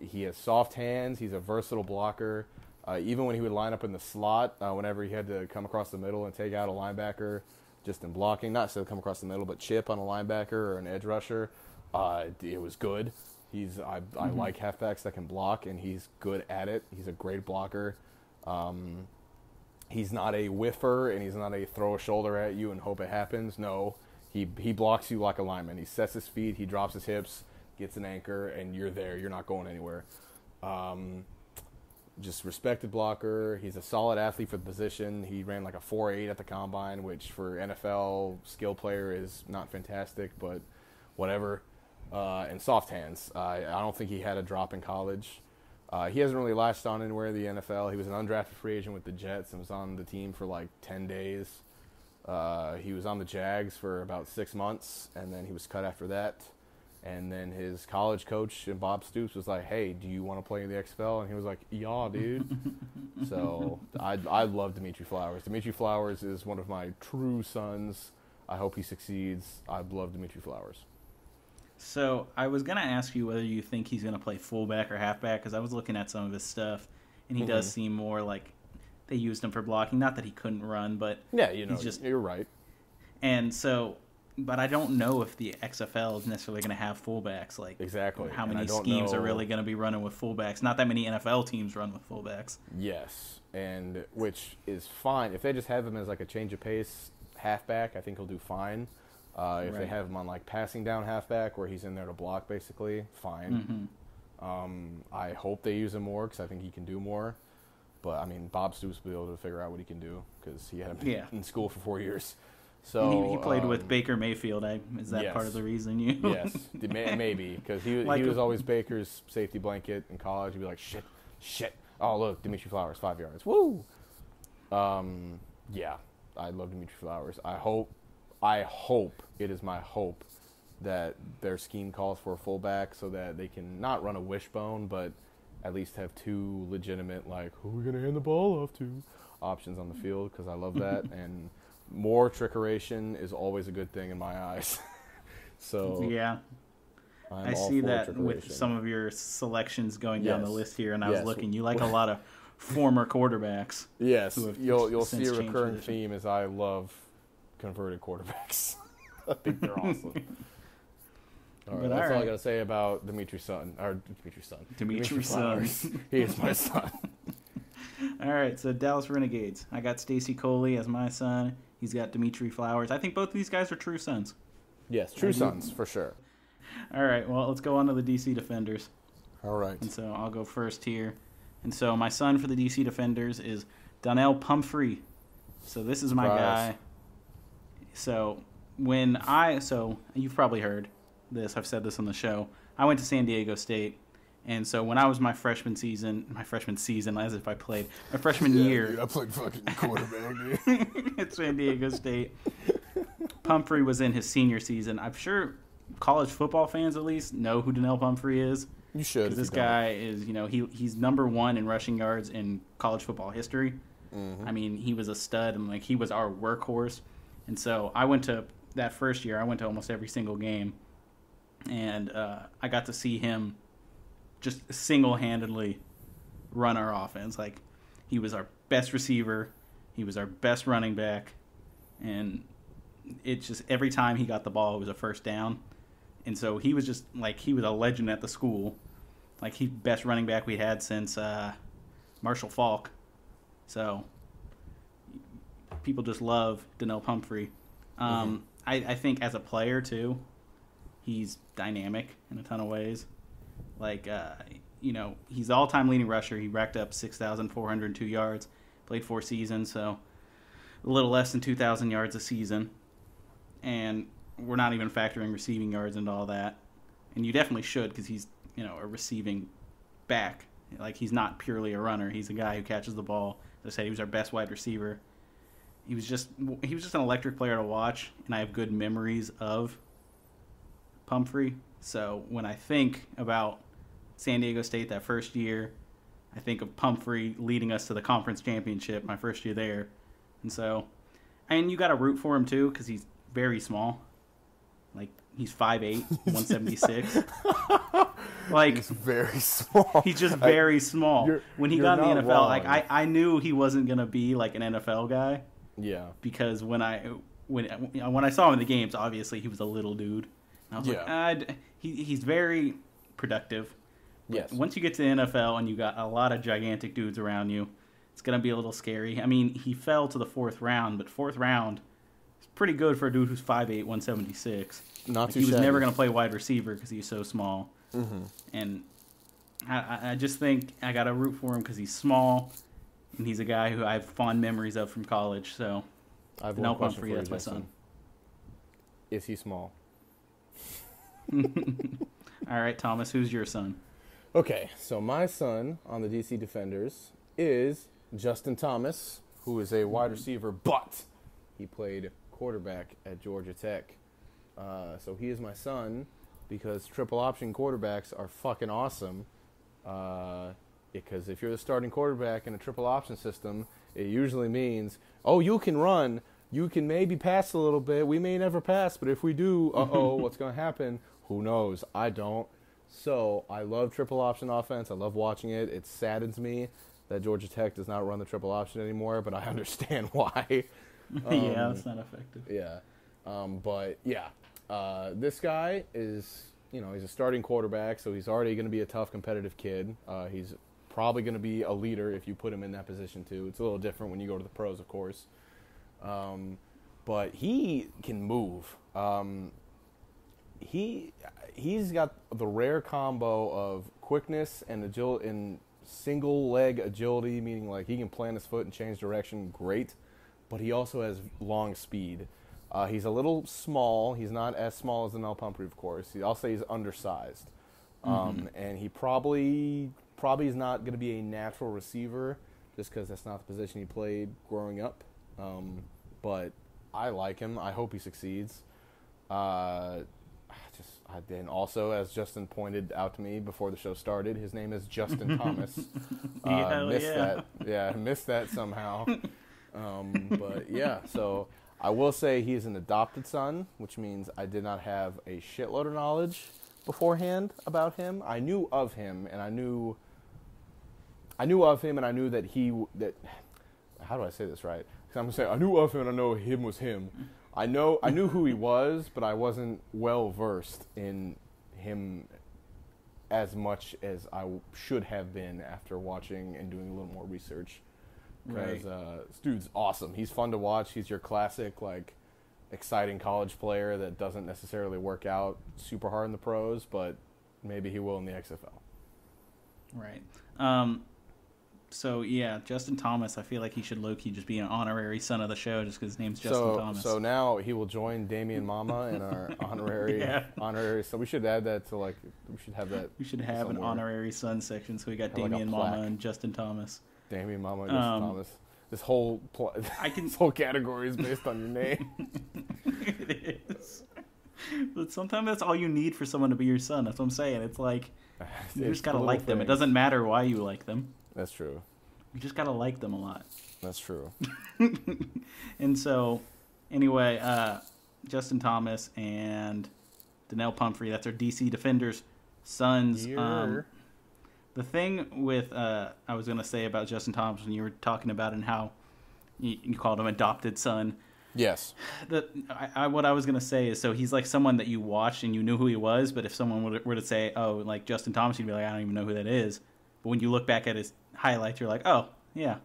he has soft hands. He's a versatile blocker. Uh, even when he would line up in the slot, uh, whenever he had to come across the middle and take out a linebacker, just in blocking, not so come across the middle, but chip on a linebacker or an edge rusher, uh, it was good. He's I, I like halfbacks that can block, and he's good at it. He's a great blocker. Um, he's not a whiffer and he's not a throw a shoulder at you and hope it happens. No, he he blocks you like a lineman. He sets his feet, he drops his hips, gets an anchor, and you're there. You're not going anywhere. Um, just respected blocker. He's a solid athlete for the position. He ran like a 4.8 at the combine, which for NFL skill player is not fantastic, but whatever. Uh, and soft hands. Uh, I don't think he had a drop in college. Uh, he hasn't really latched on anywhere in the NFL. He was an undrafted free agent with the Jets and was on the team for like 10 days. Uh, he was on the Jags for about six months, and then he was cut after that. And then his college coach, and Bob Stoops, was like, "Hey, do you want to play in the XFL?" And he was like, "Yeah, dude." so I I love Dimitri Flowers. Dimitri Flowers is one of my true sons. I hope he succeeds. I love Dimitri Flowers. So I was gonna ask you whether you think he's gonna play fullback or halfback because I was looking at some of his stuff, and he does Mhm. seem more like they used him for blocking. Not that he couldn't run, but Yeah, you know, He's just- you're right. and so but I don't know if the XFL is necessarily going to have fullbacks. Like Exactly, how many schemes are really going to be running with fullbacks? Not that many NFL teams run with fullbacks. Yes, and which is fine if they just have him as like a change of pace halfback. I think he'll do fine. Uh, if they have him on like passing down halfback, where he's in there to block, basically, fine. Um, I hope they use him more because I think he can do more. But I mean, Bob Stoops will be able to figure out what he can do because he had him Yeah. in school for four years. So he, he played with um, Baker Mayfield. I, is that part of the reason you? yes, maybe because he Like he was always Baker's safety blanket in college. He'd be like, "Shit, shit." Oh, look, Dimitri Flowers, five yards. Woo. Um, yeah, I love Dimitri Flowers. I hope, I hope it is my hope that their scheme calls for a fullback so that they can not run a wishbone, but at least have two legitimate like who are we gonna hand the ball off to options on the field because I love that and more trickeration is always a good thing in my eyes. so yeah. I'm I see that with some of your selections going down the list here, and I Yes. was looking. You like a lot of former quarterbacks. Yes, you'll you'll see a recurring theme as I love converted quarterbacks. I think they're awesome. All right, But that's all all I gotta say about Dimitri's son or Dimitri's son. Dimitri's Flowers. he is my son. All right, so Dallas Renegades. I got Stacy Coley as my son. He's got Dimitri Flowers. I think both of these guys are true sons. Yes, true sons for sure. All right, well, let's go on to the DC Defenders. All right. And so I'll go first here. And so my son for the DC Defenders is Donnell Pumphrey. So this is my Surprise. guy. So when I so you've probably heard this. I've said this on the show. I went to San Diego State. And so when I was my freshman season, my freshman season, as if I played my freshman year I played fucking quarterback, at San Diego State, Pumphrey was in his senior season. I'm sure college football fans at least know who Donnell Pumphrey is. You should. Because this you guy is, you know, he he's number one in rushing yards in college football history. Mm-hmm. I mean, he was a stud and like he was our workhorse. And so I went to that first year. I went to almost every single game, and uh, I got to see him just single-handedly run our offense. Like he was our best receiver, he was our best running back, and it just every time he got the ball, it was a first down. And so he was just like he was a legend at the school, like he best running back we had since uh, Marshall Faulk. So people just love Donnell Pumphrey. Um, I, I think as a player too, he's dynamic in a ton of ways. Like uh, you know, he's all-time leading rusher. He racked up six thousand four hundred two yards. Played four seasons, so a little less than two thousand yards a season. And we're not even factoring receiving yards into all that. And you definitely should because he's you know a receiving back. Like he's not purely a runner. He's a guy who catches the ball. As I said, he was our best wide receiver. He was just he was just an electric player to watch, and I have good memories of Pumphrey. So when I think about San Diego State that first year, I think of Pumphrey leading us to the conference championship my first year there, and so, and you got to root for him too because he's very small. Like he's 5'8", 176. like It's very small. He's just very small. When he got in the NFL, like I. I knew he wasn't gonna be like an NFL guy yeah. because when I when when I saw him in the games, obviously he was a little dude. And I was like, Yeah. ah, he he's very productive. But Yes. Once you get to the NFL and you got a lot of gigantic dudes around you, it's gonna be a little scary. I mean, he fell to the fourth round, but fourth round is pretty good for a dude who's 5'8", 176. Not Like, too he was never shabby. Mm-hmm. going to play wide receiver because he's so small. And I- I, I just think I got to root for him because he's small, and he's a guy who I have fond memories of from college. So I have No one question for you, that's my son. Is he small? all right, Thomas, who's your son? Okay, so my son on the DC Defenders is Justin Thomas, who is a wide receiver, but he played quarterback at Georgia Tech. Uh, so he is my son because triple option quarterbacks are fucking awesome. Uh, because if you're the starting quarterback in a triple option system, it usually means, oh, you can run, you can maybe pass a little bit. We may never pass, but if we do, uh oh, what's going to happen? Who knows? I don't. So I love triple option offense. I love watching it. It saddens me that Georgia Tech does not run the triple option anymore, but I understand why. yeah, that's not effective. Yeah. Um, but yeah, uh, this guy is, you know, he's a starting quarterback, so he's already going to be a tough, competitive kid. Uh, he's probably going to be a leader if you put him in that position too. It's a little different when you go to the pros, of course. Um, but he can move. Um, he he's got the rare combo of quickness and agility and single leg agility, meaning like he can plant his foot and change direction, great. But he also has long speed. Uh, he's a little small. He's not as small as Donnel Pumphrey, of course. He, I'll say he's undersized, um, and he probably probably is not going to be a natural receiver just because that's not the position he played growing up. Um, but I like him. I hope he succeeds. Uh, and also, as Justin pointed out to me before the show started, his name is Justin Thomas. Uh, Hell missed yeah. that. Yeah, missed that somehow. Um, but yeah, so I will say he is an adopted son, which means I did not have a shitload of knowledge beforehand about him. I knew of him, and I knew I knew of him, and I knew that he that. How do I say this right? Because I'm gonna say I knew of him, and I know him was him. I know I knew who he was, but I wasn't well versed in him as much as I should have been after watching and doing a little more research. Because Right. uh, this dude's awesome. He's fun to watch. He's your classic like exciting college player that doesn't necessarily work out super hard in the pros, but maybe he will in the XFL. Right. Um, so yeah, Justin Thomas. I feel like he should low key just be an honorary son of the show, just because his name's Justin so, Thomas. so now he will join Damien Mama in our honorary Yeah. honorary. So we should add that to like we should have that we should have an honorary son section. So we got Have like Damien Mama and Justin Thomas. Damien Mama and Justin Um, Thomas. This whole pl- I can- this whole category is based on your name. it is. But sometimes that's all you need for someone to be your son. That's what I'm saying. It's like you It's just gotta like them. It doesn't matter why you like them. That's true. You just gotta like them a lot. That's true. And so, anyway, uh, Justin Thomas and Donnel Pumphrey, that's our DC Defenders' sons. Um, Year. the thing with, uh, I was going to say about Justin Thomas when you were talking about and how you, you called him adopted son. yes. The, I, I, what I was going to say is so he's like someone that you watched and you knew who he was, but if someone were, were to say, oh, like Justin Thomas, you'd be like, I don't even know who that is. But when you look back at his highlights, you're like, oh, yeah,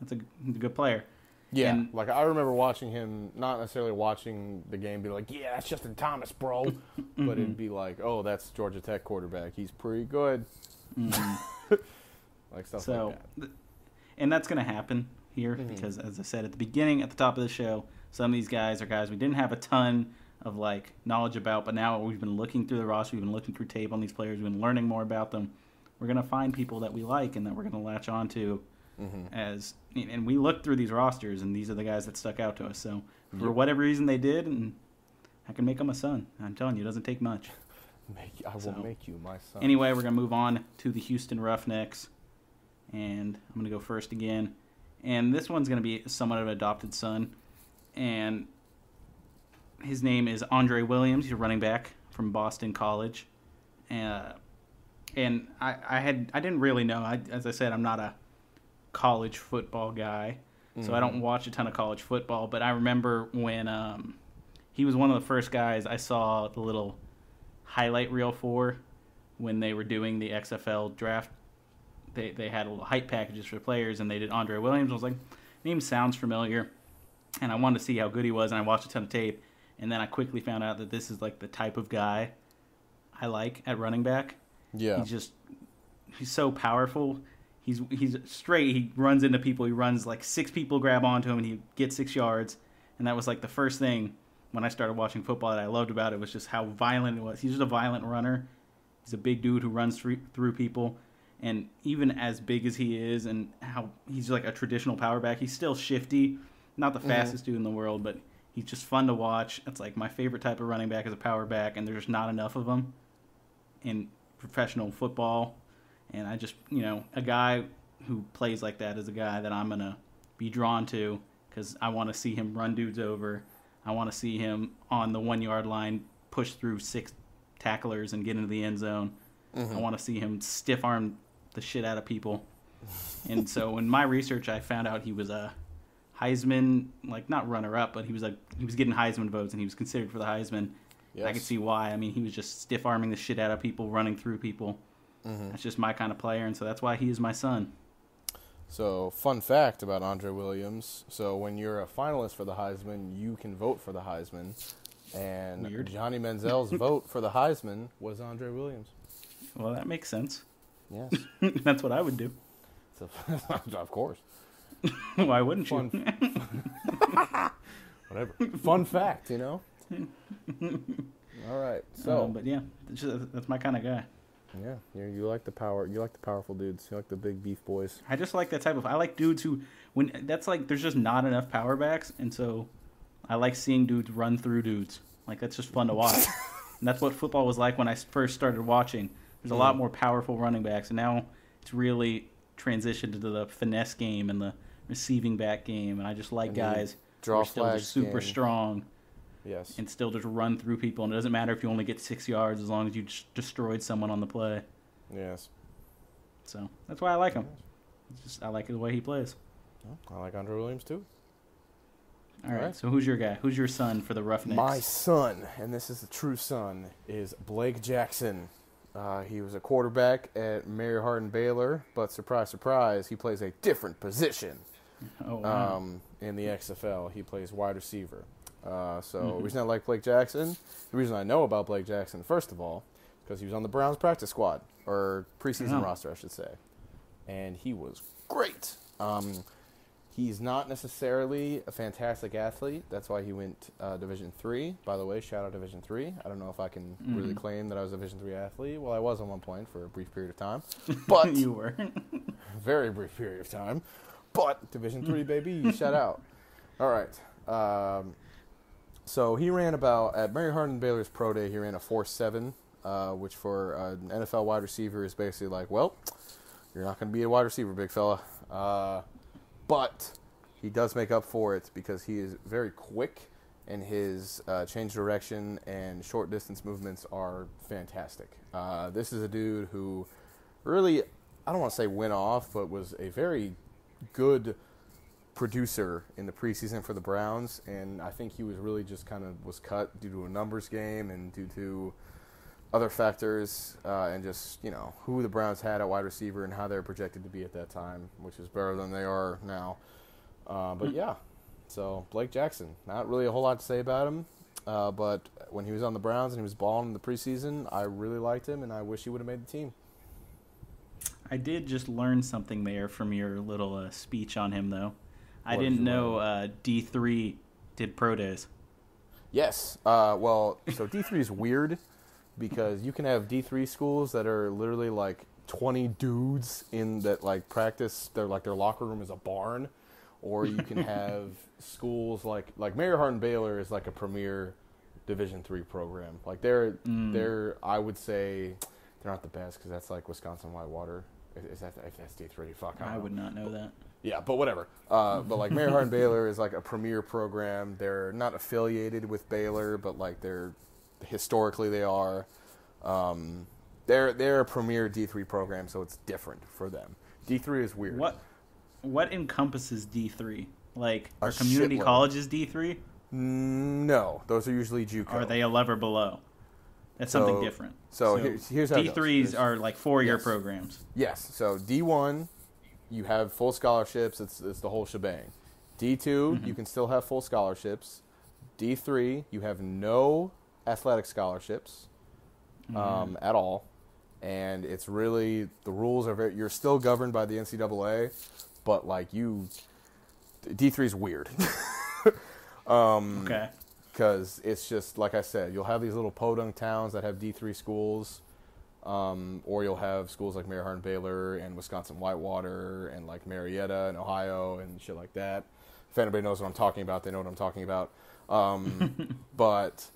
that's a, a good player. Yeah. And- like I remember watching him, not necessarily watching the game, be like, "Yeah, that's Justin Thomas, bro," Mm-hmm. but it'd be like, "Oh, that's Georgia Tech quarterback. He's pretty good." like stuff Mm-hmm. So, like that. th- and that's going to happen here because, as I said at the beginning, at the top of the show, some of these guys are guys we didn't have a ton of like knowledge about, but now we've been looking through the roster, we've been looking through tape on these players, we've been learning more about them. We're going to find people that we like and that we're going to latch on to as, and we looked through these rosters, and these are the guys that stuck out to us. So, for whatever reason they did, and I can make them a son. I'm telling you, it doesn't take much. Make, I will so- make you my son. Anyway, we're going to move on to the Houston Roughnecks. And I'm going to go first again. And this one's going to be somewhat of an adopted son. And his name is Andre Williams. He's a running back from Boston College. Uh, and I, I had I didn't really know. I, as I said, I'm not a college football guy, so I don't watch a ton of college football. But I remember when um, he was one of the first guys I saw the little highlight reel for when they were doing the XFL draft. They they had little hype packages for players, and they did Andre Williams. I was like, name sounds familiar, and I wanted to see how good he was, and I watched a ton of tape, and then I quickly found out that this is like the type of guy I like at running back. Yeah. He's just he's so powerful. He's he's straight. He runs into people. He runs like six people grab onto him, and he gets six yards. And that was like the first thing when I started watching football that I loved about it was just how violent it was. He's just a violent runner. He's a big dude who runs through, through people, and even as big as he is, and how he's like a traditional power back, he's still shifty. Not the mm-hmm. fastest dude in the world, but he's just fun to watch. It's like my favorite type of running back is a power back, and there's just not enough of them in professional football. And I just, you know, a guy who plays like that is a guy that I'm going to be drawn to because I want to see him run dudes over. I want to see him on the one yard line push through six tacklers and get into the end zone. Mm-hmm. I want to see him stiff arm the shit out of people. and so in my research, I found out he was a Heisman, like not runner up, but he was like he was getting Heisman votes and he was considered for the Heisman. I can see why. I mean, he was just stiff arming the shit out of people, running through people. Mm-hmm. That's just my kind of player, and so that's why he is my son. So, fun fact about Andre Williams. So, when you're a finalist for the Heisman, you can vote for the Heisman. And Weird. Johnny Manziel's vote for the Heisman was Andre Williams. Well, that makes sense. Yes. that's what I would do. So, of course. why wouldn't you? Fun. Whatever. Fun fact, you know? All right. So, Um, but yeah, just- that's my kind of guy. yeah, you, you like the power. You like the powerful dudes. You like the big beef boys. I just like that type of. I like dudes who, when that's like, there's just not enough power backs, and so I like seeing dudes run through dudes. Like that's just fun to watch. and that's what football was like when I first started watching. There's a lot more powerful running backs, and now it's really transitioned to the finesse game and the receiving back game. And I just like And guys who are still just super game. strong Yes. and still just run through people. And it doesn't matter if you only get six yards as long as you just destroyed someone on the play. Yes. So that's why I like him. It's just I like the way he plays. I like Andre Williams too. All right. So who's your guy? Who's your son for the Roughnecks? My son, and this is the true son, is Blake Jackson. Uh, he was a quarterback at Mary Hardin Baylor, but surprise, surprise, he plays a different position Oh wow. um, in the XFL. He plays wide receiver. Uh, so Mhm. the reason I like Blake Jackson, the reason I know about Blake Jackson, first of all, because he was on the Browns practice squad or preseason Oh. roster, I should say, and he was great. Um, he's not necessarily a fantastic athlete. That's why he went uh, Division three. By the way, shout out Division three. I don't know if I can really Mhm. claim that I was a Division three athlete. Well, I was at one point for a brief period of time, but you were. very brief period of time. But Division Three, baby, shout out. All right. Um, so he ran about at Mary Hardin Baylor's pro day. He ran a four seven, uh, which for an NFL wide receiver is basically like, well, you're not going to be a wide receiver, big fella. Uh, but he does make up for it because he is very quick, and his uh, change direction and short distance movements are fantastic. Uh, this is a dude who really, I don't want to say went off, but was a very good producer in the preseason for the Browns, and I think he was really just kind of was cut due to a numbers game and due to other factors, uh, and just you know who the Browns had at wide receiver and how they were projected to be at that time, which is better than they are now. Uh, but yeah, so Blake Jackson, not really a whole lot to say about him, uh, but when he was on the Browns and he was balling in the preseason, I really liked him, and I wish he would have made the team. I did just learn something there from your little uh, speech on him, though. I did didn't you know uh, D three did pro days. Yes. Uh, well, so D three is weird because you can have D three schools that are literally like twenty dudes in that like practice. Their like their locker room is a barn, or you can have schools like like Mary Hardin Baylor is like a premier Division three program. Like they're Mm. they're I would say they're not the best because that's like Wisconsin Whitewater. Is, is that if that's D three? Fuck, I, don't I know. would not know that. Yeah, but whatever. Uh, but like Mary Hardin Baylor is like a premier program. They're not affiliated with Baylor, but like they're historically they are. Um, they're they're a premier D three program, so it's different for them. D three is weird. What what encompasses D three? Like A are community shitload. colleges D three? Mm, No, those are usually JUCO. Are they a level below? That's something So- different. so here's- here's how D threes are like four year Yes. programs. Yes. So D one, you have full scholarships. It's it's the whole shebang. D 2 Mm-hmm. you can still have full scholarships. D three, you have no athletic scholarships Mm-hmm. um, at all, and it's really the rules are very. You're still governed by the NCAA, but like you, D three is weird. Okay. because it's just like I said, you'll have these little podunk towns that have D three schools, um, or you'll have schools like Mary Hardin Baylor and Wisconsin Whitewater and like Marietta and Ohio and shit like that. If anybody knows what I'm talking about, they know what I'm talking about. Um, but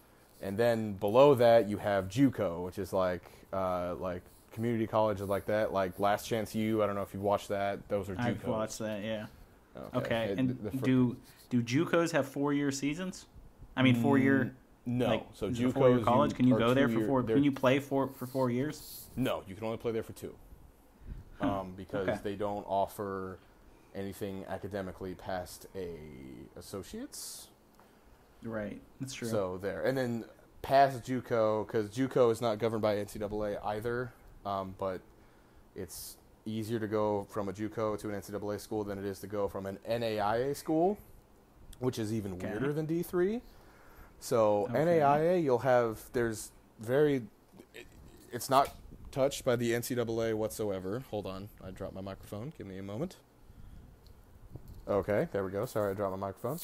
and then below that you have JUCO, which is like uh, like community colleges like that, like Last Chance U. I don't know if you've watched that. Those are JUCOs. I've watched that, yeah. Okay. It- And the fir- do do JUCOs have four year seasons? I mean four year no, like so is it a four-year college? you Can you go there for four they're- can you play for for four years? No, you can only play there for two, um, because Okay. they don't offer anything academically past a associates. Right. That's true. So there, and then past JUCO because JUCO is not governed by NCAA either, um, but it's easier to go from a JUCO to an NCAA school than it is to go from an NAIA school, which is even Okay. weirder than D three. So Okay. NAIA, you'll have there's very, it- it's not touched by the NCAA whatsoever. Hold on, I dropped my microphone. Give me a moment. Okay, there we go. Sorry, I dropped my microphone.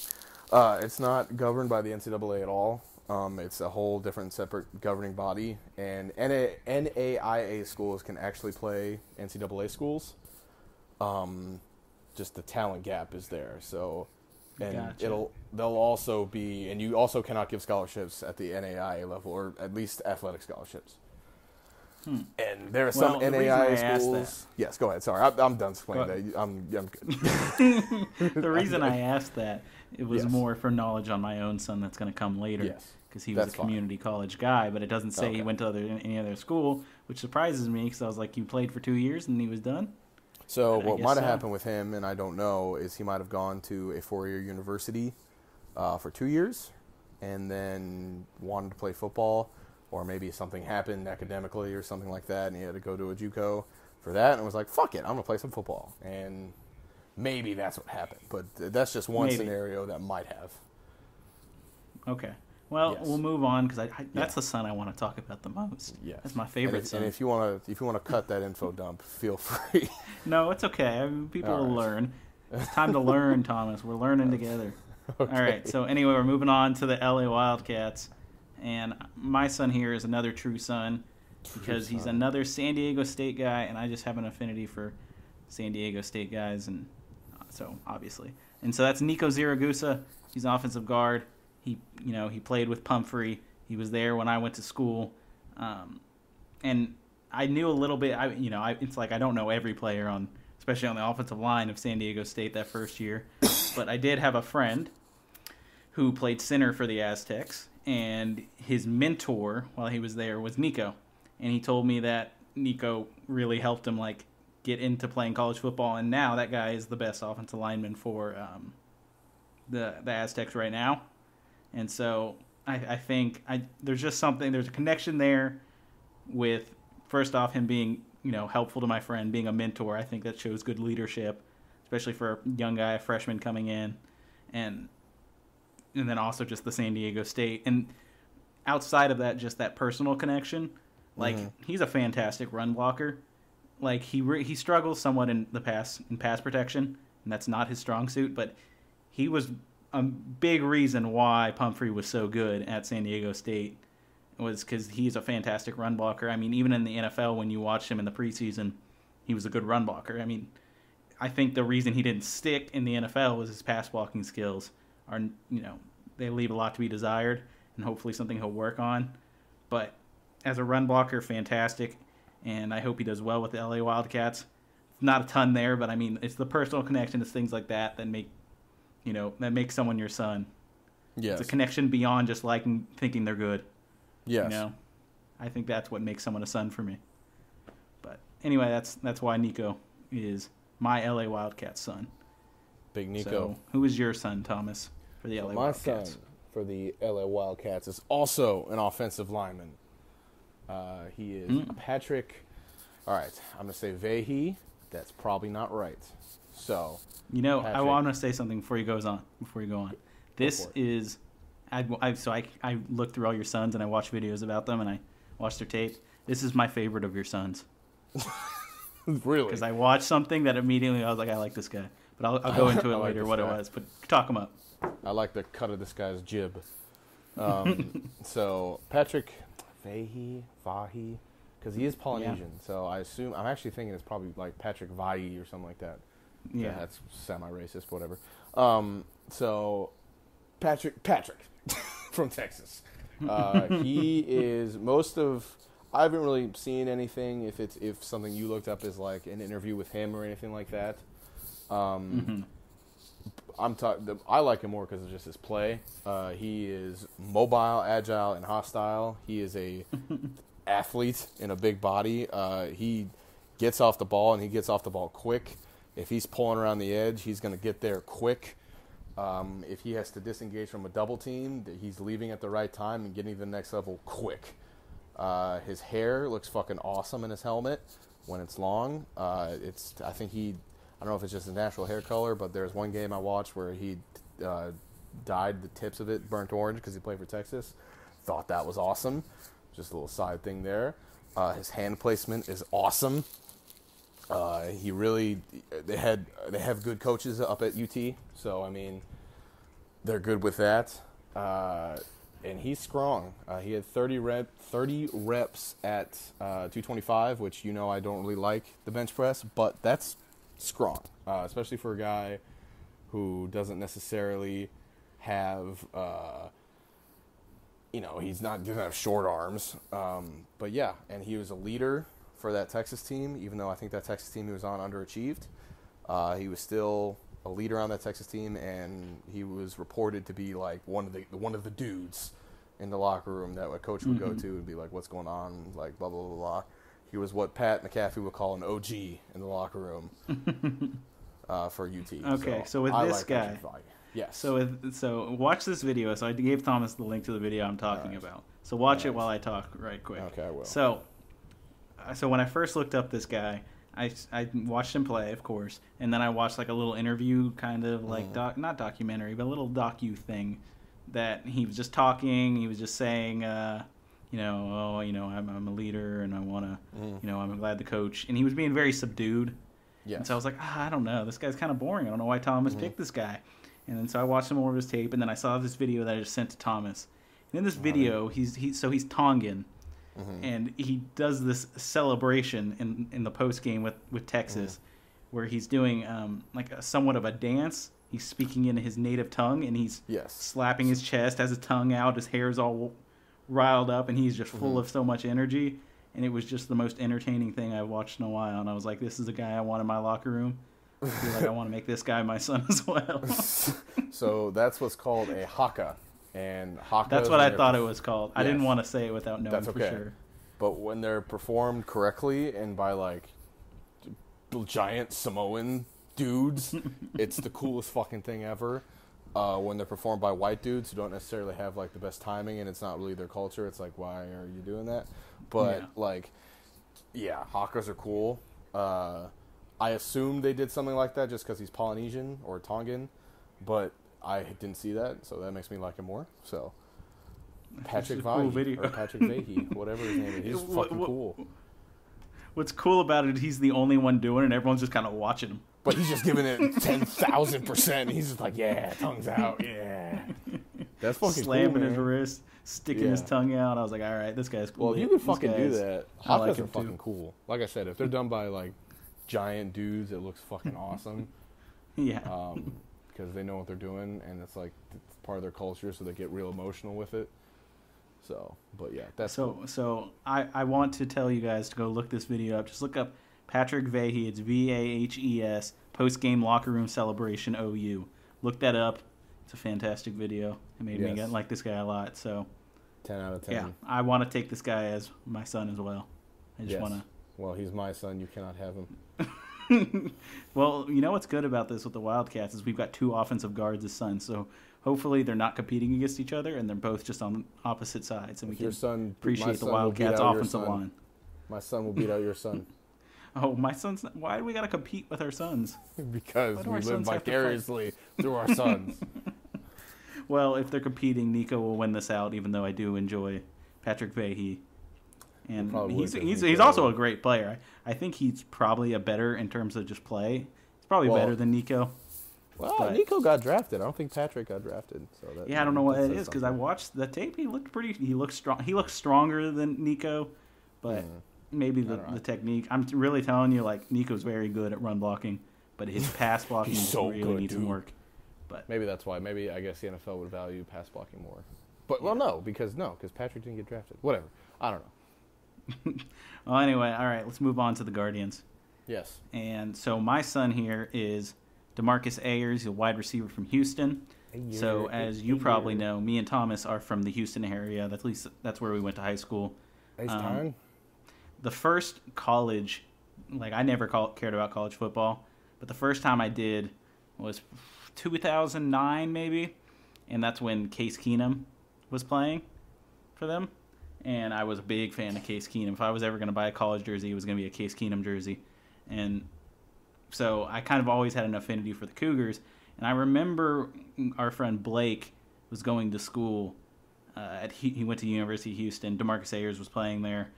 Uh, it's not governed by the NCAA at all. Um, it's a whole different, separate governing body, and NA, NAIA schools can actually play NCAA schools. Um, just the talent gap is there. So, and Gotcha. it'll they'll also be, and you also cannot give scholarships at the NAIA level, or at least athletic scholarships. Hmm. And there are some the reason NAIA asked schools. Yes, go ahead. Sorry, I, I'm done explaining that. I'm, I'm good. the reason I asked that it was Yes. more for knowledge on my own son that's going to come later. Yes. Because he was That's a fine. community college guy, but it doesn't say he went to other any other school, which surprises me because I was like, you played for two years and he was done. So what might have so. happened with him, and I don't know, is he might have gone to a four-year university uh, for two years, and then wanted to play football, or maybe something happened academically or something like that, and he had to go to a JUCO for that, and was like, "Fuck it, I'm gonna play some football," and maybe that's what happened. But th- that's just one Maybe. scenario that might have. Okay. Well, Yes. we'll move on because I, I, that's Yeah. the son I want to talk about the most. Yes, That's my And favorite if, son. and if you want to, if you want to cut that info dump, feel free. No, it's okay. I mean, people All will right. learn. It's time to learn, Thomas. We're learning together. All right. So anyway, we're moving on to the LA Wildcats, and my son here is another true son because he's another San Diego State guy, and I just have an affinity for San Diego State guys, and uh, so obviously, and so that's Nico Siragusa. He's offensive guard. He, you know, he played with Pumphrey. He was there when I went to school, um, and I knew a little bit. I, you know, I, it's like I don't know every player on, especially on the offensive line of San Diego State that first year, but I did have a friend who played center for the Aztecs, and his mentor while he was there was Nico, and he told me that Nico really helped him like get into playing college football, and now that guy is the best offensive lineman for um, the the Aztecs right now, and so I, I think I there's just something there's a connection there with first off him being you know helpful to my friend being a mentor. I think that shows good leadership especially for a young guy a freshman coming in. And and then also just the san diego state. And outside of that just that personal connection like mm-hmm. he's a fantastic run blocker. Like he re- he struggles somewhat in the pass in pass protection and that's not his strong suit but he was a big reason why Pumphrey was so good at San Diego State was because he's a fantastic run blocker. I mean, even in the NFL, when you watch him in the preseason, he was a good run blocker. I mean, I think the reason he didn't stick in the NFL was his pass blocking skills are, you know, they leave a lot to be desired, and hopefully something he'll work on. But as a run blocker, fantastic, and I hope he does well with the LA Wildcats. Not a ton there, but I mean, it's the personal connection, it's things like that that make, you know, that makes someone your son. yes. It's a connection beyond just liking, thinking they're good. yes. You know, I think that's what makes someone a son for me. But anyway, that's that's why Nico is my LA Wildcats son. Big Nico. So, who is your son, Thomas, for the LA Wildcats? My Wildcats? son for the LA Wildcats is also an offensive lineman. Uh, he is Hmm. Patrick. All right, I'm gonna say Vehi. That's probably not right. So You know, I want to say something before you goes on. Before you go on, this it. is, I, I so I I looked through all your sons and I watched videos about them and I watched their tape. This is my favorite of your sons really, because I watched something that immediately I was like, I like this guy. But I'll, I'll go into it like later what guy. it was. But talk him up. I like the cut of this guy's jib. Um, so Patrick Vehi Vahi, because he is Polynesian. So I assume I'm actually thinking it's probably like Patrick Vai or something like that. Yeah. that's semi-racist, whatever. Um, so Patrick Patrick from Texas. Uh, he is most of. I haven't really seen anything. If it's if something you looked up is like an interview with him or anything like that. Um, Mhm. I'm talking. I like him more because of just his play. Uh, he is mobile, agile, and hostile. He is a athlete in a big body. Uh, he gets off the ball and he gets off the ball quick. If he's pulling around the edge, he's going to get there quick. Um, if he has to disengage from a double team, he's leaving at the right time and getting to the next level quick. Uh, his hair looks fucking awesome in his helmet when it's long. Uh, it's I think he I don't know if it's just a natural hair color, but there's one game I watched where he uh, dyed the tips of it burnt orange because he played for Texas. Thought that was awesome. Just a little side thing there. Uh, his hand placement is awesome. Uh, he really they had they have good coaches up at UT, so I mean they're good with that. Uh, and he's strong. Uh, he had 30 rep 30 reps at uh, 225, which you know I don't really like the bench press, but that's strong, uh, especially for a guy who doesn't necessarily have you know he's not doesn't have short arms. Um, but yeah, and he was a leader for that Texas team, even though I think that Texas team he was on underachieved. Uh, he was still a leader on that Texas team, and he was reported to be like one of the one of the dudes in the locker room that a coach would go to and be like, "What's going on?" Like blah blah blah blah. He was what Pat McAfee would call an OG in the locker room uh, for UT. Okay, so with I this like guy- yes. So with, so watch this video. So I gave Thomas the link to the video I'm talking Alright. about. So watch it while I talk right quick. Okay, I will. So, so when I first looked up this guy, I, I watched him play, of course, and then I watched like a little interview, kind of like Mm-hmm. doc, not documentary, but a little docu thing that he was just talking. He was just saying, uh, you know, oh, you know, I'm, I'm a leader and I want to, Mm-hmm. you know, I'm glad the coach, and he was being very subdued. yes. And so I was like, ah, I don't know. This guy's kind of boring. I don't know why Thomas picked this guy. And then so I watched some more of his tape, and then I saw this video that I just sent to Thomas. And in this video, he's he so he's Tongan, and he does this celebration in in the post game with with Texas, where he's doing um, like a, somewhat of a dance. He's speaking in his native tongue, and he's Yes. slapping his chest, has his tongue out, his hair's all riled up, and he's just full of so much energy. And it was just the most entertaining thing I've watched in a while. And I was like, this is a guy I want in my locker room. I feel like I want to make this guy my son as well. So that's what's called a haka, and haka. That's what I thought perf- it was called. I didn't want to say it without knowing That's for sure. But when they're performed correctly and by like giant Samoan dudes, it's the coolest fucking thing ever. Uh, when they're performed by white dudes who don't necessarily have like the best timing and it's not really their culture, it's like, why are you doing that? But Yeah. like, yeah, hakas are cool. Uh, I assumed they did something like that just because he's Polynesian or Tongan, but I didn't see that, so that makes me like him more. So. Patrick cool or Patrick Vahe, whatever his name is, he's What- fucking what- cool. What's cool about it, he's the only one doing it, and everyone's just kind of watching him. But he's just giving it ten thousand percent. He's just like, yeah, tongues out, yeah. That's fucking slamming cool, his wrist, sticking his tongue out. I was like, all right, this guy's cool. Well, you could fucking do that, I like are too. fucking cool. Like I said, if they're done by like giant dudes, it looks fucking awesome Yeah. Um, because they know what they're doing and it's like it's part of their culture, so they get real emotional with it. So, but yeah, that's So so I, I want to tell you guys to go look this video up. Just look up Patrick Vahe. It's V A H E S post game locker room celebration OU. Look that up. It's a fantastic video. It made me Yes. get, like this guy a lot. So ten out of ten. yeah, I want to take this guy as my son as well. I just Yes. want to. Well, he's my son. You cannot have him. Well, you know what's good about this with the Wildcats is we've got two offensive guards as sons. So hopefully they're not competing against each other and they're both just on opposite sides, and we If your can son, appreciate the Wildcats offensive line. My son will beat out your son Oh, my son's. Not, Why do we got to compete with our sons? because we live sons have to fight? vicariously through our sons. Well, if they're competing, Nico will win this out. Even though I do enjoy Patrick Vahe, and he's he's, he's also a great player. I, I think he's probably a better in terms of just play. He's probably Well, better than Nico. Well, But- Nico got drafted. I don't think Patrick got drafted. So that, Yeah, I don't know what that it is because I watched the tape. He looked pretty. He looked strong. He looked stronger than Nico, but hmm. maybe the, the technique. I'm really telling you, like Nico's very good at run blocking, but his pass blocking so really good, needs some work. But Maybe that's why. Maybe I guess the NFL would value pass blocking more. But well, no, because no, because Patrick didn't get drafted. Whatever. I don't know. well, anyway, all right. Let's move on to the Guardians. Yes. And so my son here is Demarcus Ayers, a wide receiver from Houston. So as you probably know, me and Thomas are from the Houston area. At least that's where we went to high school. Um, time. The first college, like I never call, cared about college football, but the first time I did was 2009 maybe, and that's when Case Keenum was playing for them, and I was a big fan of Case Keenum. If I was ever going to buy a college jersey, it was going to be a Case Keenum jersey, and so I kind of always had an affinity for the Cougars. And I remember our friend Blake was going to school. Uh, at he, went to University of Houston. Demarcus Ayers was playing there,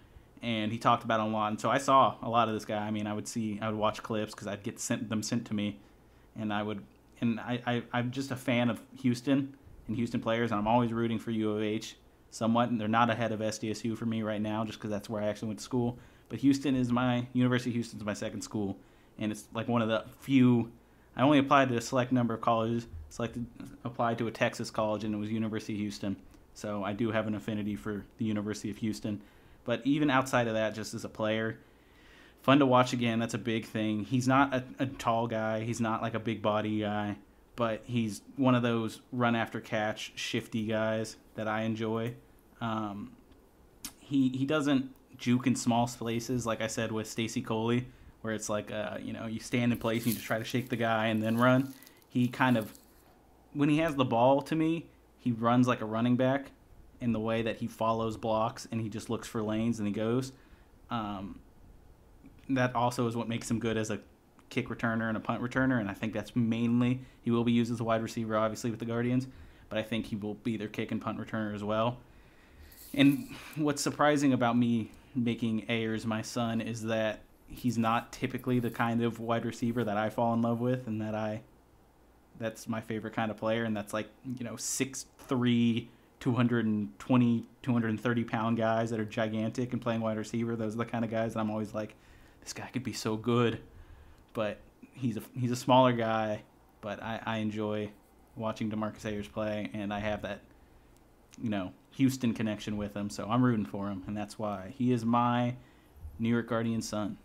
and he talked about it a lot. And so I saw a lot of this guy. I mean, I would see, I would watch clips because I'd get sent them sent to me, and I would, and I, I I'm just a fan of Houston and Houston players, and I'm always rooting for U of H somewhat. And they're not ahead of SDSU for me right now, just because that's where I actually went to school. But Houston is my University of Houston is my second school, and it's like one of the few. I only applied to a select number of colleges. Selected applied to a Texas college, and it was University of Houston. So I do have an affinity for the University of Houston. But even outside of that, just as a player, fun to watch again. That's a big thing. He's not a, a tall guy. He's not like a big body guy, but he's one of those run after catch, shifty guys that I enjoy. Um, he he doesn't juke in small spaces, like I said with Stacy Coley, where it's like uh, you know you stand in place and you just try to shake the guy and then run. He kind of when he has the ball to me, he runs like a running back in the way that he follows blocks and he just looks for lanes and he goes. Um, that also is what makes him good as a kick returner and a punt returner, and I think that's mainly he will be used as a wide receiver, obviously with the Guardians, but I think he will be their kick and punt returner as well. And what's surprising about me making Ayers my son is that he's not typically the kind of wide receiver that I fall in love with and that I that's my favorite kind of player and that's like, you know, 6'3 220 230 pound guys that are gigantic and playing wide receiver. Those are the kind of guys that I'm always like this guy could be so good. But he's a he's a smaller guy, but I, I enjoy watching Demarcus Ayers play and I have that you know, Houston connection with him, so I'm rooting for him, and that's why he is my New York Guardian son.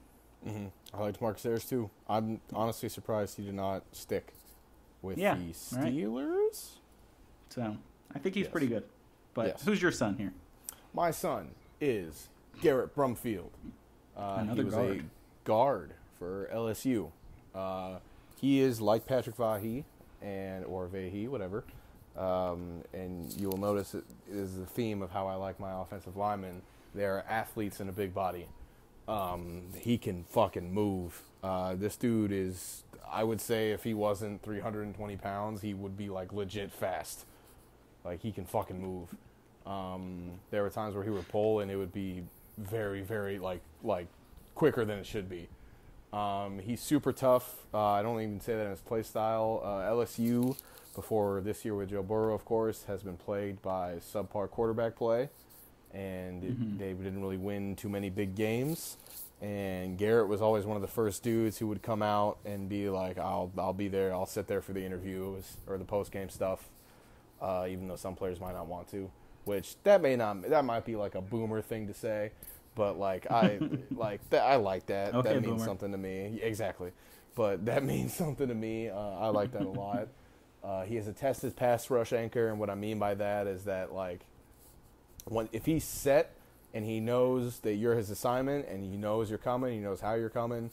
I liked Mark Ayers too. I'm honestly surprised he did not stick with Yeah, the right. Steelers. So I think he's Yes. pretty good. But Yes. who's your son here? My son is Garrett Brumfield. Uh, Another he was guard. a guard for LSU. Uh, he is like Patrick Vahi and or Vahi, whatever. Um, and you will notice it is the theme of how I like my offensive linemen. They're athletes in a big body. Um, he can fucking move. Uh, this dude is, I would say, if he wasn't 320 pounds, he would be like legit fast. Like he can fucking move. Um, there were times where he would pull and it would be very, very like like quicker than it should be. Um, he's super tough. Uh, I don't even say that in his play style. Uh, LSU, before this year with Joe Burrow, of course, has been plagued by subpar quarterback play, and it, they didn't really win too many big games. And Garrett was always one of the first dudes who would come out and be like, "I'll I'll be there. I'll sit there for the interviews or the post game stuff." uh, even though some players might not want to. Which that may not that might be like a boomer thing to say, but like I like that I like that. Okay, that means boomer. something to me. Exactly, but that means something to me. Uh, I like that a lot. Uh, he has a tested pass rush anchor, and what I mean by that is that like when if he's set and he knows that you're his assignment and he knows you're coming, he knows how you're coming,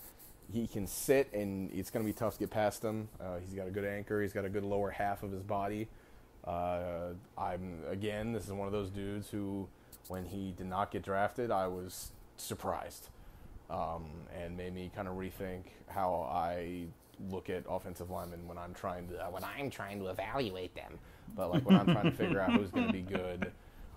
he can sit and it's going to be tough to get past him. Uh, he's got a good anchor. He's got a good lower half of his body. Uh, I'm again, this is one of those dudes who, when he did not get drafted, I was surprised, um, and made me kind of rethink how I look at offensive linemen when I'm trying to when I'm trying to evaluate them, but like when I'm trying to figure out who's going to be good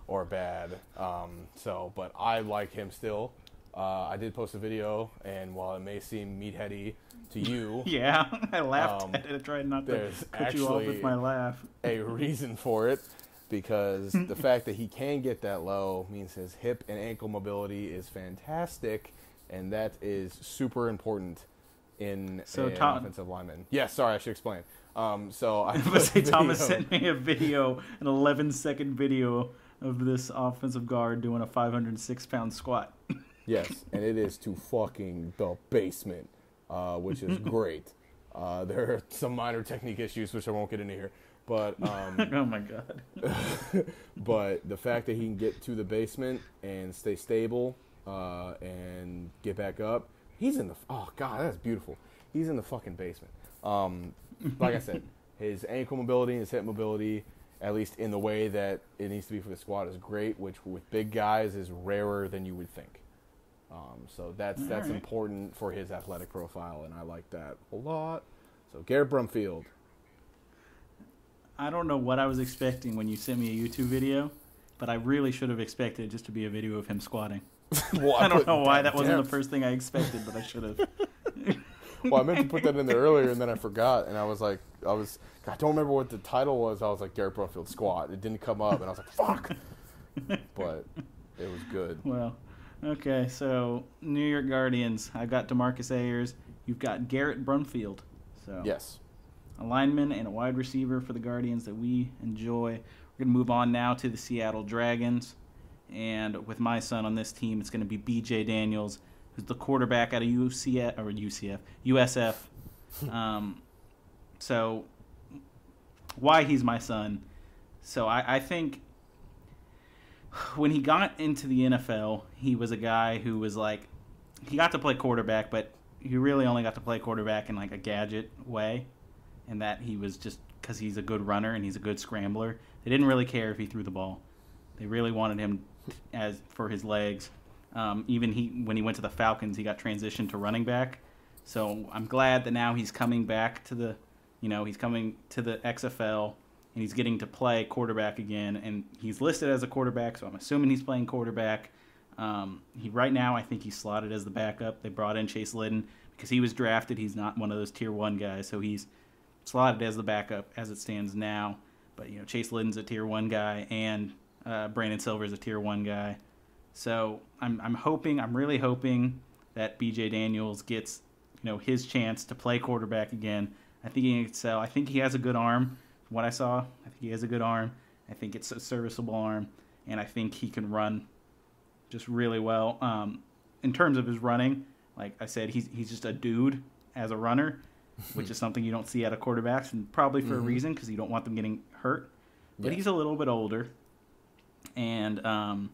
or bad. Um, so, but I like him still. Uh, I did post a video, and while it may seem meatheady to you, Yeah, I laughed Um, at it. I tried not to cut you off with my laugh. a reason for it because the fact that he can get that low means his hip and ankle mobility is fantastic, and that is super important in So an Tom- offensive lineman. Yes, sorry, I should explain. Um, so I But say Thomas sent me a video, an 11 second video of this offensive guard doing a 506 pound squat. Yes, and it is to fucking the basement, uh, which is great. Uh, there are some minor technique issues which I won't get into here, but um, oh my god. but the fact that he can get to the basement and stay stable uh, and get back up, he's in the oh god, that's beautiful. he's in the fucking basement. Um, like I said, his ankle mobility and his hip mobility, at least in the way that it needs to be for the squad, is great. Which with big guys is rarer than you would think. Um, so that's that's Alright. important for his athletic profile, and I like that a lot. So Garrett Brumfield, I don't know what I was expecting when you sent me a YouTube video, but I really should have expected it just to be a video of him squatting. well, I don't know why that wasn't the first thing I expected, but I should have. Well, I meant to put that in there earlier, and then I forgot, and I was like, I was, I don't remember what the title was. I was like Garrett Brumfield squat. It didn't come up, and I was like, fuck. but it was good. Well, okay, so New York Guardians. I've got Demarcus Ayers. You've got Garrett Brumfield. So Yes. A lineman and a wide receiver for the Guardians that we enjoy. We're going to move on now to the Seattle Dragons. And with my son on this team, it's going to be BJ Daniels, who's the quarterback out of UCF, or UCF, USF. um, so, why he's my son. So, I, I think when he got into the NFL, he was a guy who was like, he got to play quarterback, but he really only got to play quarterback in like a gadget way and that he was just because he's a good runner and he's a good scrambler. They didn't really care if he threw the ball. They really wanted him as for his legs. Um, even he when he went to the Falcons, he got transitioned to running back. So I'm glad that now he's coming back to the, you know, he's coming to the XFL and he's getting to play quarterback again. And he's listed as a quarterback, so I'm assuming he's playing quarterback. Um, he right now, I think he's slotted as the backup. They brought in Chase Litton because he was drafted. He's not one of those tier one guys, so he's slotted as the backup as it stands now. But you know, Chase Litton's a tier one guy, and uh, Brandon Silver's a tier one guy. So I'm I'm hoping, I'm really hoping that B.J. Daniels gets you know his chance to play quarterback again. I think he can excel. I think he has a good arm. From what I saw, I think he has a good arm. I think it's a serviceable arm, and I think he can run just really well. Um, in terms of his running, like I said, he's he's just a dude as a runner, which is something you don't see out of quarterbacks, and probably for a reason because you don't want them getting hurt. But Yeah. he's a little bit older, and um,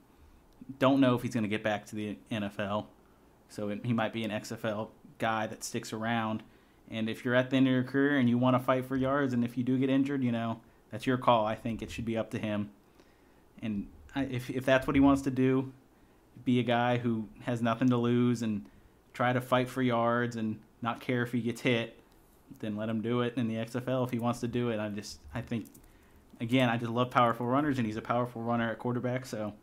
don't know if he's going to get back to the NFL. So it, he might be an XFL guy that sticks around. And if you're at the end of your career and you want to fight for yards, and if you do get injured, you know that's your call. I think it should be up to him. And I, if if that's what he wants to do, be a guy who has nothing to lose and try to fight for yards and not care if he gets hit, then let him do it in the XFL if he wants to do it. I just I think again I just love powerful runners and he's a powerful runner at quarterback. So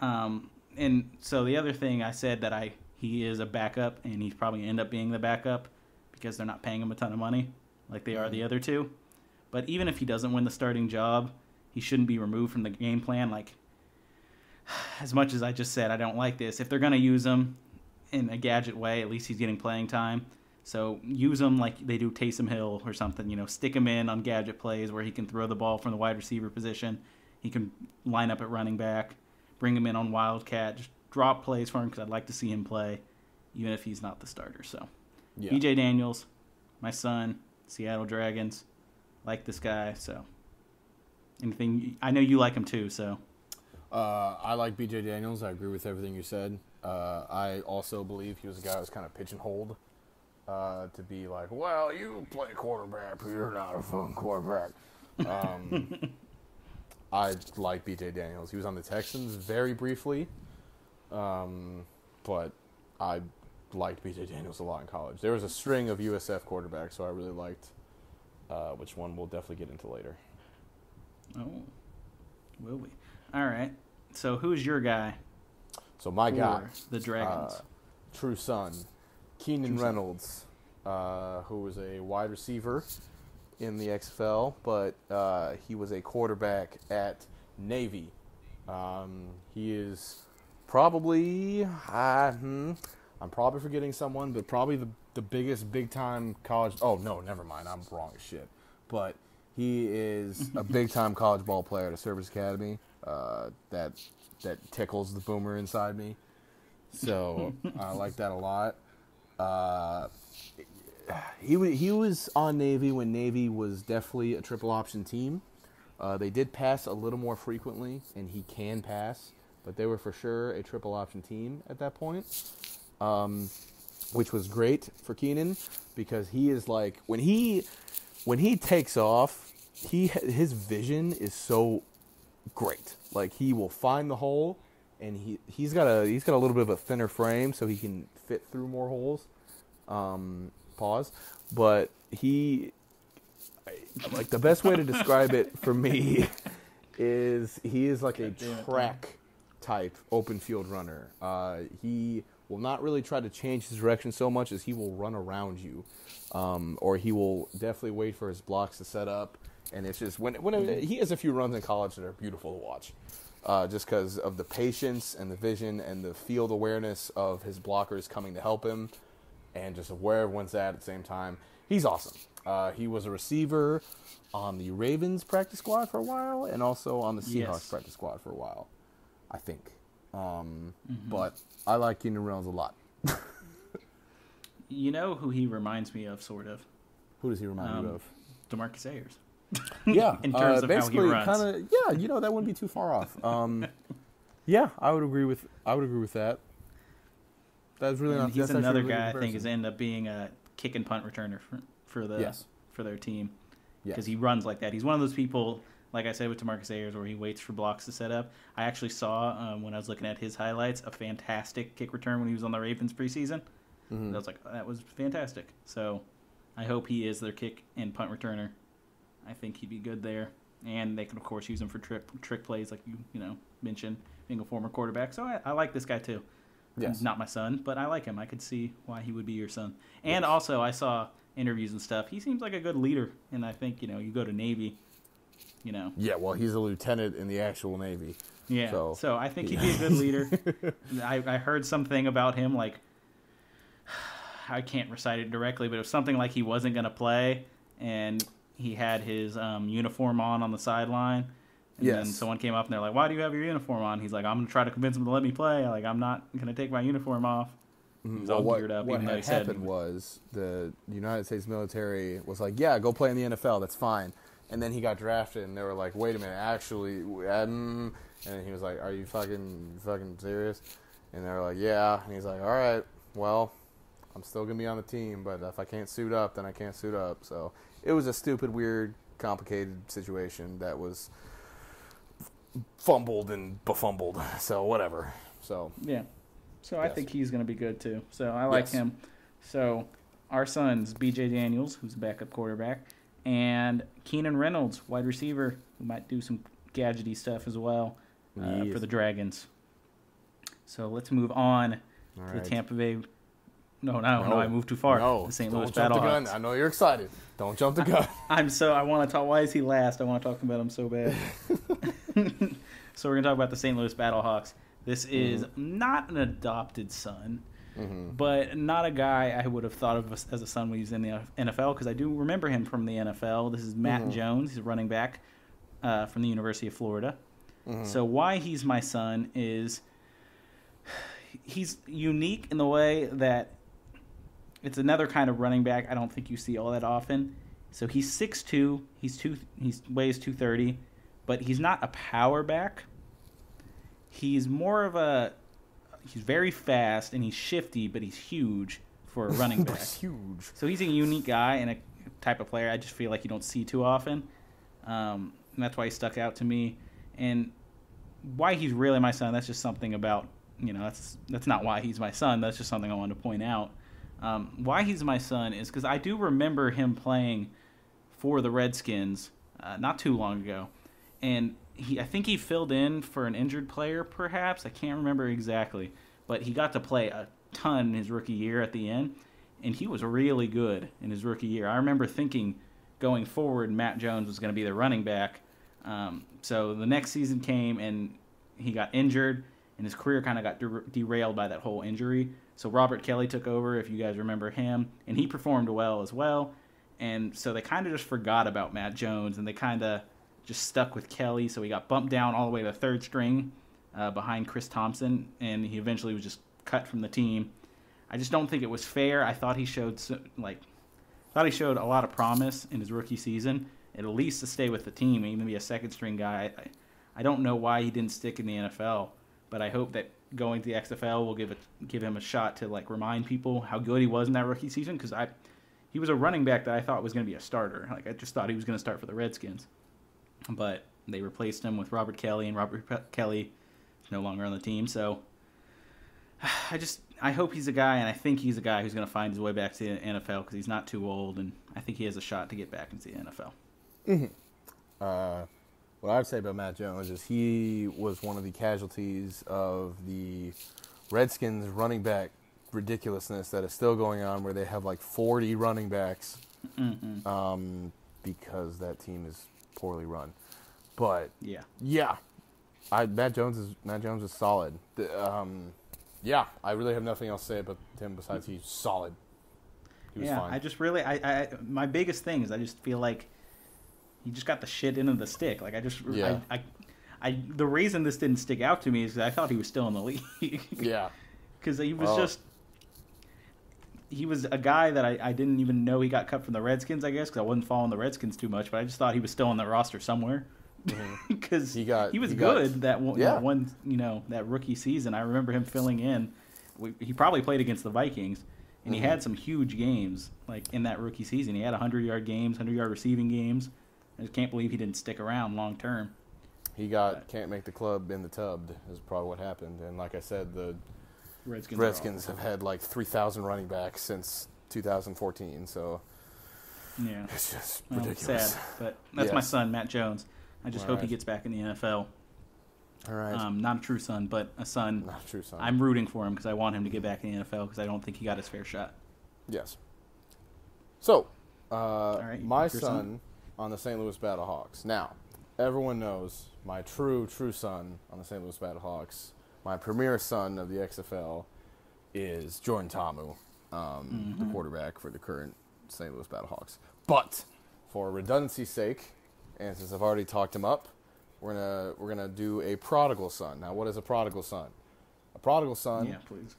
um, and so the other thing I said that I he is a backup and he's probably gonna end up being the backup because they're not paying him a ton of money like they are the other two. But even if he doesn't win the starting job, he shouldn't be removed from the game plan. Like as much as I just said I don't like this, if they're gonna use him in a gadget way, at least he's getting playing time. So use him like they do Taysom Hill or something. You know, stick him in on gadget plays where he can throw the ball from the wide receiver position. He can line up at running back, bring him in on wildcat, just drop plays for him because I'd like to see him play, even if he's not the starter. So Yeah. BJ Daniels, my son, Seattle Dragons, like this guy. So anything I know you like him too. So Uh, I like BJ Daniels. I agree with everything you said. Uh, I also believe he was a guy who was kind of pigeonholed uh, to be like, well, you play quarterback, but you're not a fun quarterback. Um, I like BJ Daniels. He was on the Texans very briefly, um, but I liked BJ Daniels a lot in college. There was a string of USF quarterbacks, so I really liked uh, which one we'll definitely get into later. oh, will we? All right. So who's your guy? So my for guy, the Dragons. uh, true son, Keenan Reynolds, uh, who was a wide receiver in the XFL, but uh, he was a quarterback at Navy. Um, he is probably, uh, hmm, I'm probably forgetting someone, but probably the, the biggest big time college. Oh, no, never mind. I'm wrong as shit. But he is a big time college ball player at a service academy. Uh, that that tickles the boomer inside me. So I like that a lot. Uh, he he was on Navy when Navy was definitely a triple option team. Uh, they did pass a little more frequently, and he can pass, but they were for sure a triple option team at that point. Um, which was great for Keenan because he is like when he when he takes off, he his vision is so great. Like he will find the hole, and he he's got a he's got a little bit of a thinner frame, so he can fit through more holes. Um, pause, but he like the best way to describe it for me is he is like a track type open field runner. Uh, he will not really try to change his direction so much as he will run around you, um, or he will definitely wait for his blocks to set up. And it's just when when he has a few runs in college that are beautiful to watch, uh, just because of the patience and the vision and the field awareness of his blockers coming to help him, and just of where everyone's at at the same time. He's awesome. Uh, he was a receiver on the Ravens practice squad for a while, and also on the Seahawks Yes. practice squad for a while, I think. Um, But I like Keenan Reynolds a lot. You know who he reminds me of, sort of? Who does he remind Um, you of? Demarcus Ayers. Yeah, in terms uh, of how he basically, runs. kind of. Yeah, you know that wouldn't be too far off. Um, yeah, I would agree with. I would agree with that. That's really And not. he's another really guy I think is end up being a kick and punt returner for, for the Yes. for their team Yes. because he runs like that. He's one of those people, like I said with Demarcus Ayers, where he waits for blocks to set up. I actually saw um, when I was looking at his highlights a fantastic kick return when he was on the Ravens preseason. Mhm. I was like, that was fantastic. So I hope he is their kick and punt returner. I think he'd be good there, and they can of course use him for trick trick plays, like you you know mentioned, being a former quarterback. So I, I like this guy too. Yes. He's not my son, but I like him. I could see why he would be your son. And also, I saw interviews and stuff. He seems like a good leader, and I think you know, you go to Navy, you know, Yeah, well, he's a lieutenant in the actual Navy. yeah. So, So- I think he'd be a good leader. I, I heard something about him like I can't recite it directly, but it was something like he wasn't going to play, and he had his um, uniform on on the sideline. And then someone came up and they're like, "Why do you have your uniform on?" He's like, "I'm going to try to convince him to let me play. Like, I'm not going to take my uniform off." He was all what geared up, what even though he said happened was the United States military was like, "Yeah, go play in the NFL. That's fine." And then he got drafted, and they were like, "Wait a minute, actually," um, and he was like, "Are you fucking fucking serious?" And they were like, "Yeah," and he's like, "All right, well, I'm still gonna be on the team, but if I can't suit up, then I can't suit up." So it was a stupid, weird, complicated situation that was fumbled and befumbled. So whatever. So Yeah. So I Yes. think he's going to be good too. So I like Yes. him. So our son's B.J. Daniels, who's a backup quarterback, and Keenan Reynolds, wide receiver, who might do some gadgety stuff as well uh, Yes. for the Dragons. So let's move on All to right. the Tampa Bay. No, no, no, I moved too far. No, the St. don't Louis jump the gun. Battlehawks. I know you're excited. Don't jump the gun. I'm so I want to talk. Why is he last? I want to talk about him so bad. so we're gonna talk about the St. Louis Battlehawks. This mm-hmm. is not an adopted son, mm-hmm. but not a guy I would have thought of as- a son when he was in the NFL because I do remember him from the NFL. This is Matt mm-hmm. Jones. He's a running back uh, from the University of Florida. So why he's my son is he's unique in the way that it's another kind of running back I don't think you see all that often. So he's 6'2", he's two he's weighs 230, but he's not a power back. He's more of a he's very fast and he's shifty, but he's huge for a running back. Huge. So he's a unique guy and a type of player I just feel like you don't see too often. Um, and that's why he stuck out to me. And why he's really my son, that's just something about, you know, that's that's not why he's my son. That's just something I wanted to point out. Um, why he's my son is because I do remember him playing for the Redskins uh, not too long ago. And he, I think he filled in for an injured player, perhaps. I can't remember exactly. But he got to play a ton in his rookie year at the end and he was really good in his rookie year. I remember thinking going forward, Matt Jones was going to be the running back. Um, so the next season came and he got injured, and his career kind of got der- derailed by that whole injury. So Robert Kelley took over, if you guys remember him, and he performed well as well. And so they kind of just forgot about Matt Jones, and they kind of just stuck with Kelley. So he got bumped down all the way to third string uh, behind Chris Thompson, and he eventually was just cut from the team. I just don't think it was fair. I thought he showed so, like thought he showed a lot of promise in his rookie season, at least to stay with the team, and even be a second string guy. I, I don't know why he didn't stick in the NFL but I hope that going to the XFL will give it give him a shot to like remind people how good he was in that rookie season because I he was a running back that I thought was going to be a starter. Like I just thought he was going to start for the Redskins, but they replaced him with Robert Kelley, and Robert Pe- Kelley is no longer on the team. So I just I hope he's a guy, and I think he's a guy who's going to find his way back to the NFL because he's not too old, and I think he has a shot to get back into the NFL. Uh, what I'd say about Matt Jones is he was one of the casualties of the Redskins running back ridiculousness that is still going on, where they have like 40 running backs um, because that team is poorly run. But Yeah, yeah, I Matt Jones is Matt Jones is solid. The, um, yeah, I really have nothing else to say about him besides he's solid. He was yeah. fine. I just really I, I my biggest thing is I just feel like he just got the shit into the stick. Like I just Yeah. I, I I the reason this didn't stick out to me is I thought he was still in the league. yeah, because he was just he was a guy that I, I didn't even know he got cut from the Redskins. I guess because I wasn't following the Redskins too much, but I just thought he was still on the roster somewhere because Mm-hmm. He got- he was he got- good that one, Yeah. that one you know that rookie season. I remember him filling in. We, he probably played against the Vikings, and Mm-hmm. he had some huge games like in that rookie season. He had hundred yard games, hundred yard receiving games. I just can't believe he didn't stick around long term. he got can't make the club in the tub is probably what happened. And like I said, the Redskins. Redskins have had like 3,000 running backs since 2014, so. Yeah. it's just Well, ridiculous. sad, but that's my son, Matt Jones. I just hope he gets back in the NFL. All right, Um, not a true son, but a son. not true, son. I'm rooting for him because I want him to get back in the NFL because I don't think he got his fair shot. yes. So, uh, right, my son son. On the St. Louis Battlehawks. Now, everyone knows my true, true son on the St. Louis Battlehawks. My premier son of the XFL is Jordan Ta'amu, um, the quarterback for the current St. Louis Battlehawks. But for redundancy's sake, and since I've already talked him up, we're gonna we're gonna do a prodigal son. Now, what is a prodigal son? A prodigal son Yeah,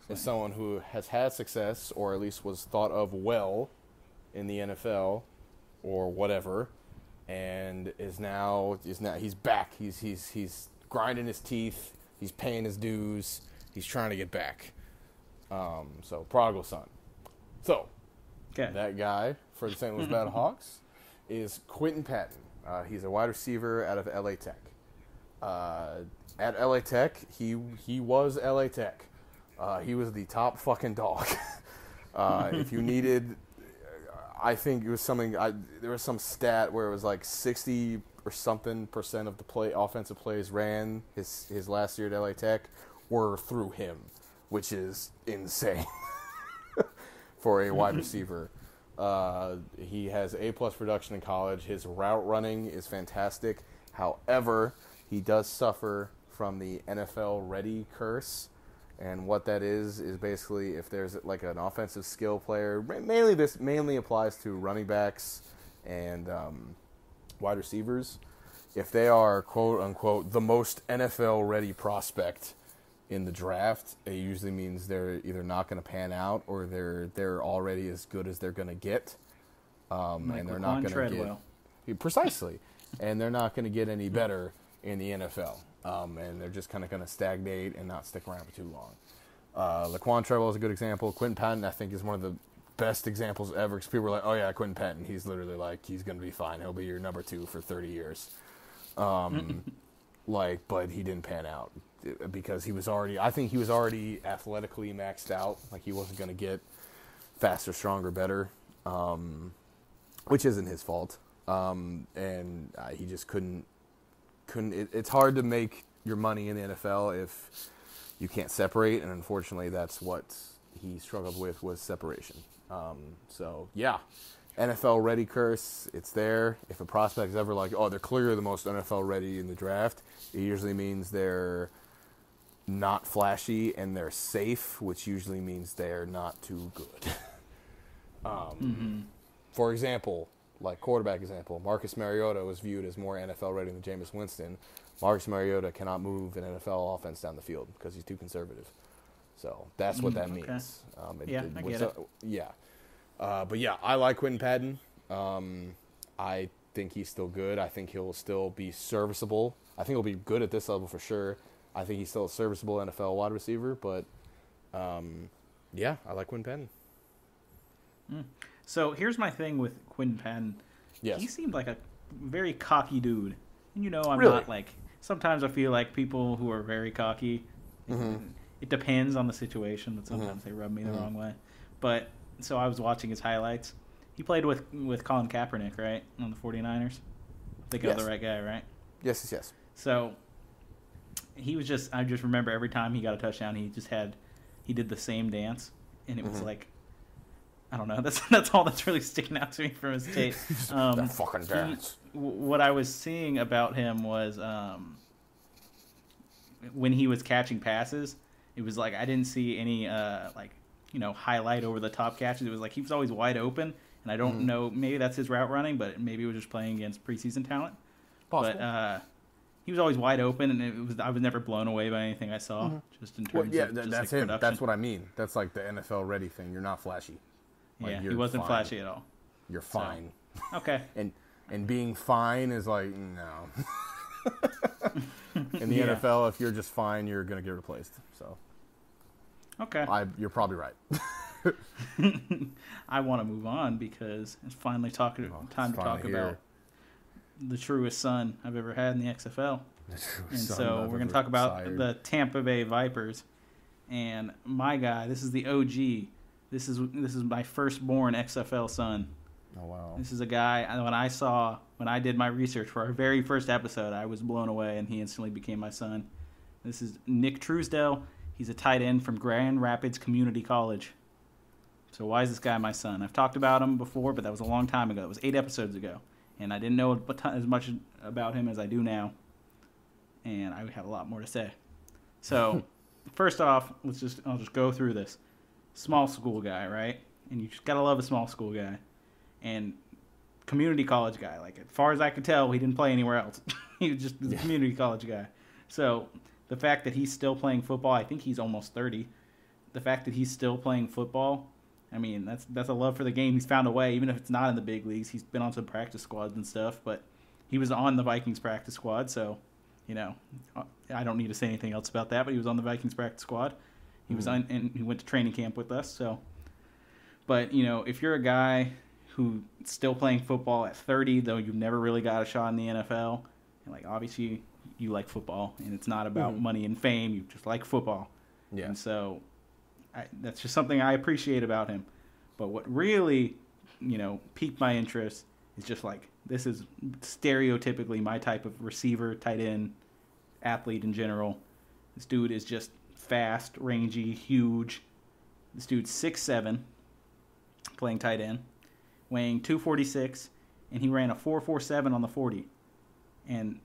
is someone who has had success, or at least was thought of well in the NFL, or whatever, and is now is now he's back. He's he's he's grinding his teeth. He's paying his dues. He's trying to get back. Um, so prodigal son. So Okay. that guy for the St. Louis Battlehawks is Quinton Patton. Uh, he's a wide receiver out of LA Tech. Uh, at LA Tech, he he was LA Tech. Uh, he was the top fucking dog. uh, if you needed, I think it was something. I, there was some stat where it was like sixty or something percent of the play offensive plays ran his his last year at LA Tech were through him, which is insane for a wide receiver. Uh, he has A plus production in college. His route running is fantastic. However, he does suffer from the NFL ready curse. And what that is is basically if there's like an offensive skill player, mainly this mainly applies to running backs and um, wide receivers. If they are quote unquote the most NFL ready prospect in the draft, it usually means they're either not going to pan out or they're they're already as good as they're going to get, um, Like and they're Laquon not going to get precisely, and they're not going to get any better in the NFL, um, and they're just kind of going to stagnate and not stick around for too long. Uh, Laquon Treadwell is a good example. Quinton Patton, I think, is one of the best examples ever because people are like, "Oh yeah, Quinton Patton, he's literally like he's going to be fine. He'll be your number two for 30 years." Um, like, but he didn't pan out uh, because he was already. I think he was already athletically maxed out. Like he wasn't going to get faster, stronger, better, um, which isn't his fault. Um, and uh, he just couldn't. Couldn't. It, it's hard to make your money in the NFL if you can't separate, and unfortunately, that's what he struggled with was separation. Um, so yeah, NFL ready curse. It's there. If a prospect is ever like, oh, they're clearly the most NFL ready in the draft, it usually means they're not flashy and they're safe, which usually means they're not too good. um, For example, like quarterback example, Marcus Mariota was viewed as more NFL ready than Jameis Winston. Marcus Mariota cannot move an NFL offense down the field because he's too conservative. So that's what that okay. means. Um, Yeah, I get it. yeah. Uh, but yeah, I like Quinton Patton. Um, I think he's still good. I think he'll still be serviceable. I think he'll be good at this level for sure. I think he's still a serviceable NFL wide receiver, but um, yeah, I like Quinn Penn. So here's my thing with Quinn Penn. Yes. He seemed like a very cocky dude. And you know, I'm Really? not like. Sometimes I feel like people who are very cocky. It mm-hmm. depends on the situation, but mm-hmm. sometimes they rub me the mm-hmm. wrong way. But so I was watching his highlights. He played with with Colin Kaepernick, right, on the 49ers. Thinking of Yes. the right guy, right? Yes, yes, yes. So he was just I just remember every time he got a touchdown, he just had he did the same dance, and it was like I don't know. That's that's all that's really sticking out to me from his tape. Um, That fucking dance. w- what I was seeing about him was um, when he was catching passes, it was like I didn't see any uh, like you know highlight over the top catches. It was like he was always wide open, and I don't know. Maybe that's his route running, but maybe he was just playing against preseason talent. Possible. But uh, he was always wide open, and it was I was never blown away by anything I saw. Just in terms Well, yeah, of th- that's like, him. production. That's what I mean. That's like the NFL ready thing. You're not flashy. Like, yeah, he wasn't fine. flashy at all. You're fine. Okay. And and being fine is like no. In the Yeah. NFL, if you're just fine, you're gonna get replaced. So Okay. I, you're probably right. I want to move on because it's finally talk, oh, time to Oh, talk here. about the truest son I've ever had in the XFL. The And Son so we're going to talk about sired. the Tampa Bay Vipers. And my guy, this is the OG. This is this is my firstborn XFL son. Oh wow. This is a guy when I saw when I did my research for our very first episode, I was blown away and he instantly became my son. This is Nick Truesdell. He's a tight end from Grand Rapids Community College. So why is this guy my son? I've talked about him before, but that was a long time ago. It was eight episodes ago, and I didn't know as much about him as I do now. And I have a lot more to say. So, first off, let's just I'll just go through this. Small school guy, right? And you just gotta love a small school guy, and community college guy. Like as far as I could tell, he didn't play anywhere else. he was just a community college guy. So the fact that he's still playing football, I think he's almost thirty. The fact that he's still playing football, I mean, that's that's a love for the game. He's found a way, even if it's not in the big leagues. He's been on some practice squads and stuff, but he was on the Vikings practice squad, so you know, uh, I don't need to say anything else about that. But he was on the Vikings practice squad. He was mm-hmm. on, and he went to training camp with us. So, but you know, if you're a guy who's still playing football at 30, though you've never really got a shot in the NFL, and like obviously you like football, and it's not about mm-hmm. money and fame. You just like football. Yeah. And so I, that's just something I appreciate about him. But what really, you know, piqued my interest is just like this is stereotypically my type of receiver, tight end, athlete in general. This dude is just fast, rangy, huge. This dude's six seven, playing tight end, weighing two forty six, and he ran a four four seven on the forty. And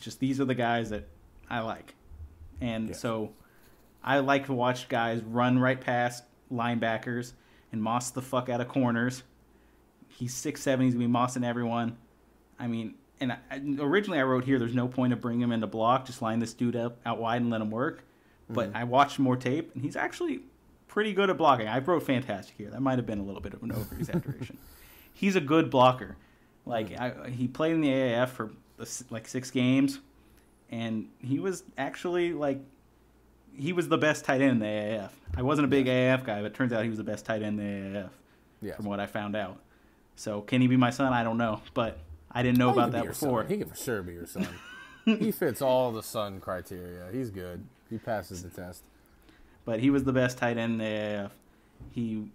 just these are the guys that I like. And Yeah. so I like to watch guys run right past linebackers and moss the fuck out of corners. He's six seven. He's gonna be mossing everyone. I mean, and I- originally I wrote here, there's no point of bringing him into block. Just line this dude up out wide and let him work. But mm-hmm. I watched more tape, and he's actually pretty good at blocking. I wrote fantastic here. That might have been a little bit of an over exaggeration. he's a good blocker. Like mm. I, he played in the AAF for the like six games, and he was actually like he was the best tight end in the AAF. I wasn't a big AAF guy, but it turns out he was the best tight end in the AAF Yes. from what I found out. So can he be my son? I don't know, but I didn't know Oh, about could that before. son. He can for sure be your son. he fits all the son criteria. He's good. He passes the test. but he was the best tight end there. He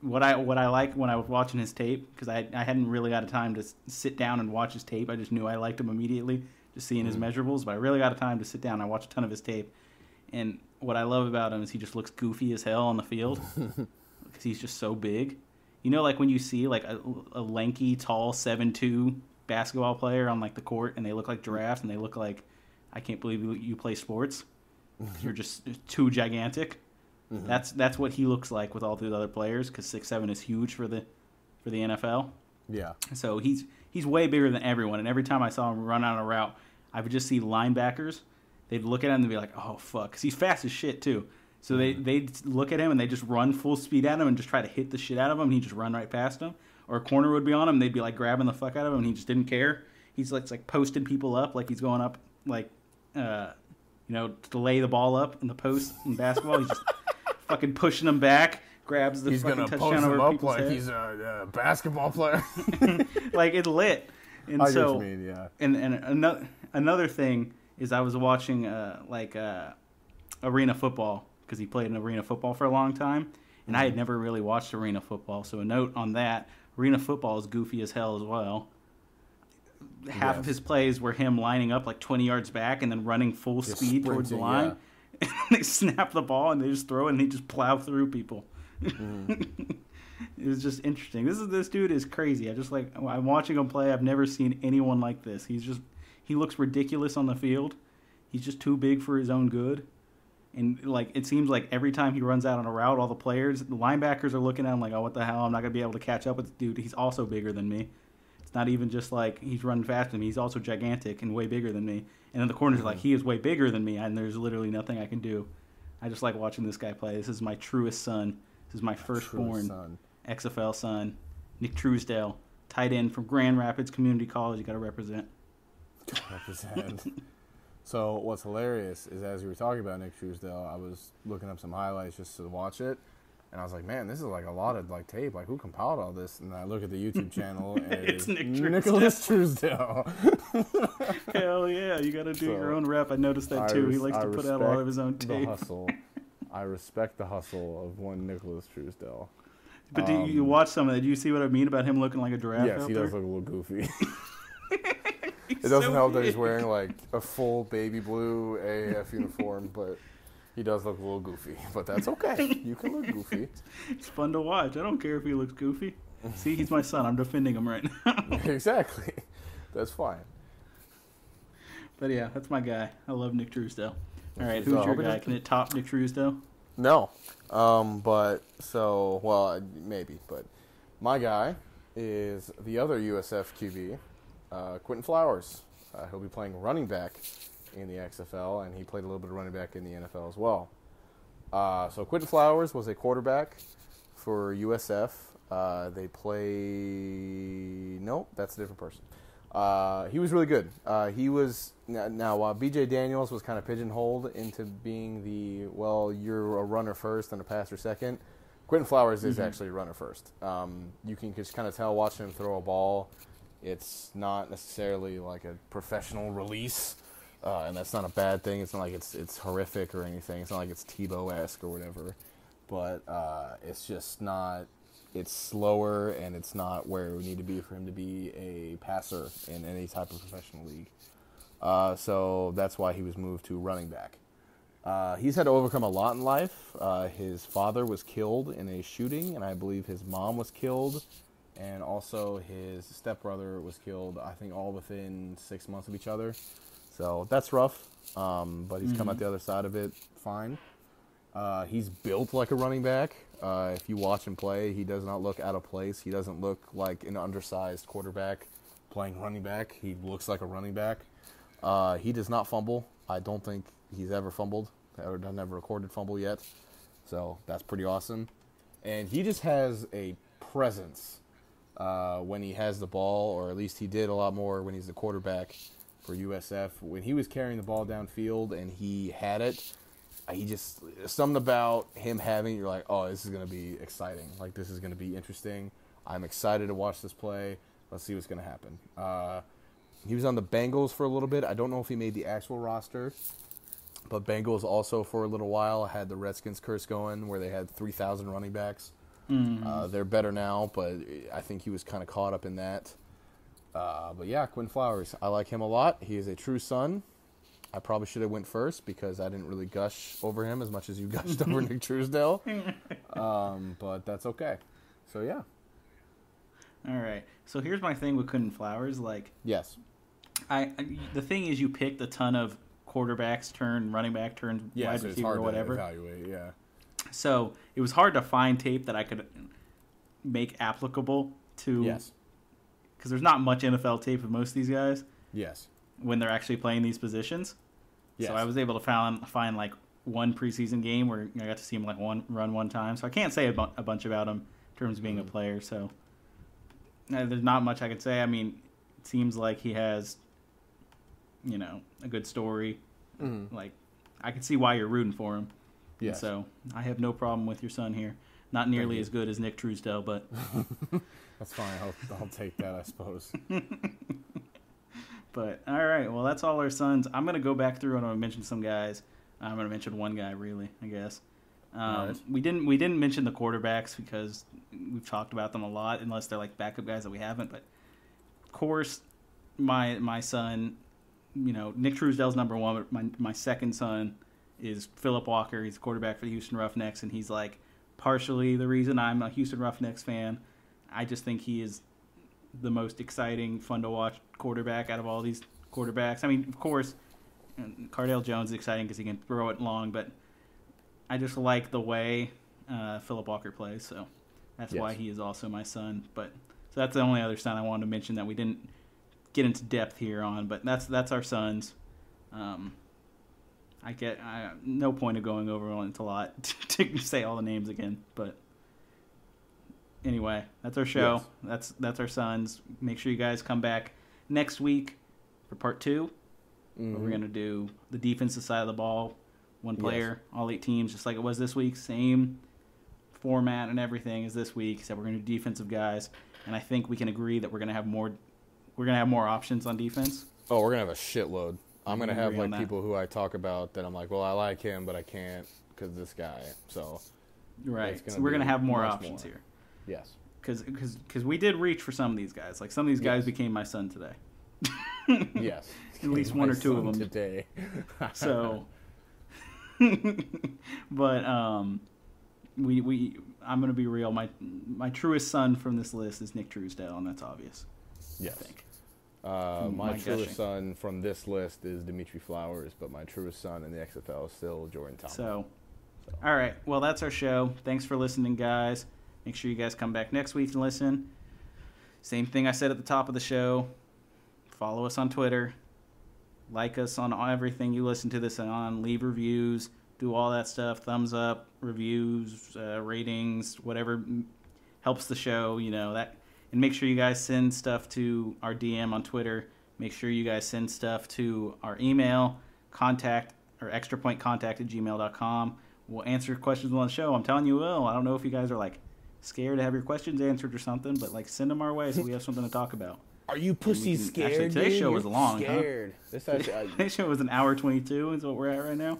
what I what I like when I was watching his tape because I I hadn't really got a time to sit down and watch his tape. I just knew I liked him immediately just seeing his mm-hmm. measurables. But I really got a time to sit down. I watched a ton of his tape, and what I love about him is he just looks goofy as hell on the field because he's just so big. You know, like when you see like a, a lanky, tall, seven two basketball player on like the court, and they look like giraffes, and they look like I can't believe you, you play sports. Mm-hmm. You're just too gigantic. Mm-hmm. That's that's what he looks like with all the other players because six seven is huge for the for the NFL. Yeah. So he's he's way bigger than everyone. And every time I saw him run on a route, I would just see linebackers. They'd look at him and be like, "Oh fuck," because he's fast as shit too. So they mm-hmm. they'd look at him and they just run full speed at him and just try to hit the shit out of him. And he'd just run right past him. Or a corner would be on him. They'd be like grabbing the fuck out of him. and He just didn't care. He's like like posting people up like he's going up like uh, you know, to lay the ball up in the post in basketball. He's just fucking pushing them back, grabs the He's fucking gonna touchdown post over him up people's like head. he's a, a basketball player. like it lit. And I so mean, yeah. and and another another thing is I was watching uh, like uh, arena football because he played in arena football for a long time, and I had never really watched arena football. So a note on that: arena football is goofy as hell as well. Half of his plays were him lining up like 20 yards back and then running full Just speed towards the line. And they snap the ball and they just throw it and they just plow through people. Mm-hmm. it was just interesting. This is this dude is crazy. I just like I'm watching him play. I've never seen anyone like this. He's just he looks ridiculous on the field. He's just too big for his own good. And like it seems like every time he runs out on a route, all the players, the linebackers are looking at him like, "Oh, what the hell? I'm not gonna be able to catch up with this dude. He's also bigger than me." It's not even just like he's running faster than me. He's also gigantic and way bigger than me. And then the corners are like, mm-hmm. he is way bigger than me, and there's literally nothing I can do. I just like watching this guy play. This is my truest son. This is my firstborn son. XFL son, Nick Truesdell, tight end from Grand Rapids Community College. You got to represent. represent. so what's hilarious is as you were talking about Nick Truesdell, I was looking up some highlights just to watch it, and I was like, man, this is like a lot of like tape. Like who compiled all this? And I look at the YouTube channel, and It's it's Nick Nicholas Truesdell. Hell yeah, you got to do So, your own rep. I noticed that too. he likes I to put out all of his own tape. The hustle. I respect the hustle of one Nicholas Truesdell. But do you, you watch some of that? Do you see what I mean about him looking like a giraffe? Um, yes, he there? does look a little goofy. It doesn't so help that he's wearing like a full baby blue AAF uniform, but he does look a little goofy. But that's okay. You can look goofy. It's fun to watch. I don't care if he looks goofy. See, he's my son. I'm defending him right now. exactly. That's fine. but yeah, that's my guy. I love Nick Truesdell. All right, who's your guy? Can it top Nick Truesdell? No. Um, but so well, maybe. But my guy is the other USF QB, uh, Quinton Flowers. Uh, he'll be playing running back in the XFL, and he played a little bit of running back in the NFL as well. Uh, so Quinton Flowers was a quarterback for USF. Uh, they play. Nope, that's a different person. Uh, he was really good. Uh, he was now, uh, BJ Daniels was kind of pigeonholed into being the well, you're a runner first and a passer second. Quentin Flowers is actually a runner first. Um, you can just kind of tell watching him throw a ball. It's not necessarily like a professional release, uh, and that's not a bad thing. It's not like it's it's horrific or anything. It's not like it's Tebow esque or whatever, but uh, it's just not. It's slower and it's not where would need to be for him to be a passer in any type of professional league. Uh, so that's why he was moved to running back. Uh, he's had to overcome a lot in life. Uh, his father was killed in a shooting, and I believe his mom was killed, and also his stepbrother was killed. I think all within six months of each other. So that's rough. Um, but he's come out the other side of it fine. Uh, he's built like a running back. Uh, if you watch him play, he does not look out of place. He doesn't look like an undersized quarterback playing running back. He looks like a running back. Uh, he does not fumble. I don't think he's ever fumbled or done ever recorded fumble yet. So that's pretty awesome. And he just has a presence uh, when he has the ball, or at least he did a lot more when he's the quarterback for USF. When he was carrying the ball downfield and he had it, uh, he just something about him having. You're like, oh, this is gonna be exciting. Like this is gonna be interesting. I'm excited to watch this play. Let's see what's gonna happen. Uh, he was on the Bengals for a little bit. I don't know if he made the actual roster, but Bengals also for a little while had the Redskins curse going, where they had 3,000 running backs. Uh, they're better now, but I think he was kind of caught up in that. Uh, but yeah, Quinn Flowers, I like him a lot. He is a true son. I probably should have went first because I didn't really gush over him as much as you gushed over Nick Truesdell. Um, but that's okay. So yeah, All right. So here's my thing with Quinn Flowers. Like, yes, I, I the thing is, you picked a ton of quarterbacks, turn running back, turn yeah. wide so it's receiver, hard or whatever. to evaluate. Yeah, So it was hard to find tape that I could make applicable to. yes, Because there's not much NFL tape of most of these guys yes, when they're actually playing these positions. yes. So I was able to find find like one preseason game where I got to see him like one run one time. So I can't say a, bu- a bunch about him in terms of being Mm-hmm. a player. So there's not much I can say. I mean, it seems like he has, you know, a good story. Mm-hmm. Like I can see why you're rooting for him. And Yes. So I have no problem with your son here. Not nearly as good as Nick Truesdell, but That's fine. I'll, I'll take that, I suppose. but all right. Well, that's all our sons. I'm gonna go back through and I'm gonna mention some guys. I'm gonna mention one guy really, I guess. Um, right. We didn't we didn't mention the quarterbacks because we've talked about them a lot, unless they're like backup guys that we haven't. But of course, my my son, you know, Nick Truesdell's number one. But my my second son is Phillip Walker. He's a quarterback for the Houston Roughnecks, and he's like partially the reason I'm a Houston Roughnecks fan. I just think he is the most exciting, fun to watch quarterback out of all these quarterbacks. I mean, of course, Cardale Jones is exciting because he can throw it long, but I just like the way uh, Phillip Walker plays, so that's why he is also my son. But so that's the only other son I wanted to mention that we didn't get into depth here on. But that's that's our sons. Um, I get I, no point of going over on it a lot to say all the names again, but anyway, that's our show. Yes. That's that's our sons. Make sure you guys come back next week for part two. Where we're mm-hmm. gonna do the defensive side of the ball, one Yes. player, all eight teams, just like it was this week. Same format and everything as this week, except we're gonna do defensive guys. And I think we can agree that we're gonna have more. We're gonna have more options on defense. Oh, we're gonna have a shitload. I'm gonna have like people who I talk about that I'm like, well, I like him, but I can't because this guy. So Right. Gonna So we're gonna have more options more. here. yes, Because because we did reach for some of these guys. Like some of these guys Yes. became my son today. yes. At least one or two of them. today. So, but um, we we I'm gonna be real. My my truest son from this list is Nick Truesdell, and that's obvious. yes. I think. Uh, my truest gushing. son from this list is Dimitri Flowers, but my truest son in the XFL is still Jordan Ta'amu. So, So. all right. Well, that's our show. Thanks for listening, guys. Make sure you guys come back next week and listen. Same thing I said at the top of the show. Follow us on Twitter. Like us on everything you listen to this on. Leave reviews. Do all that stuff. Thumbs up, reviews, uh, ratings, whatever helps the show. You know that. And make sure you guys send stuff to our DM on Twitter. Make sure you guys send stuff to our email, contact or extra point contact at gmail.com. We'll answer questions on the show. I'm telling you, we will. I don't know if you guys are like scared to have your questions answered or something, but like send them our way so we have something to talk about. Are you pussies can- actually, scared? today's dude? show You're was long, huh? Scared. This actually, I, Today's show was an hour 22 is what we're at right now.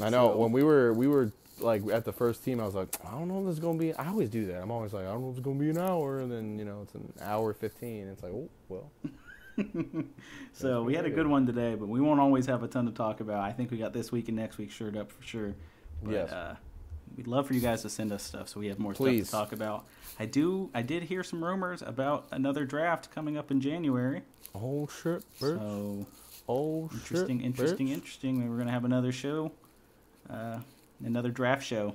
I know So- when we were we were like at the first team, I was like, I don't know if this is gonna be. I always do that. I'm always like, I don't know if it's gonna be an hour, and then you know it's an hour fifteen. It's like, oh well. So we had a good one today, but we won't always have a ton to talk about. I think we got this week and next week shirt up for sure. But, Yes. Uh, we'd love for you guys to send us stuff so we have more Please. stuff to talk about. I do. I did hear some rumors about another draft coming up in January. Oh shit, bitch. So oh interesting, shit, interesting, bitch. interesting. We're gonna have another show, uh, another draft show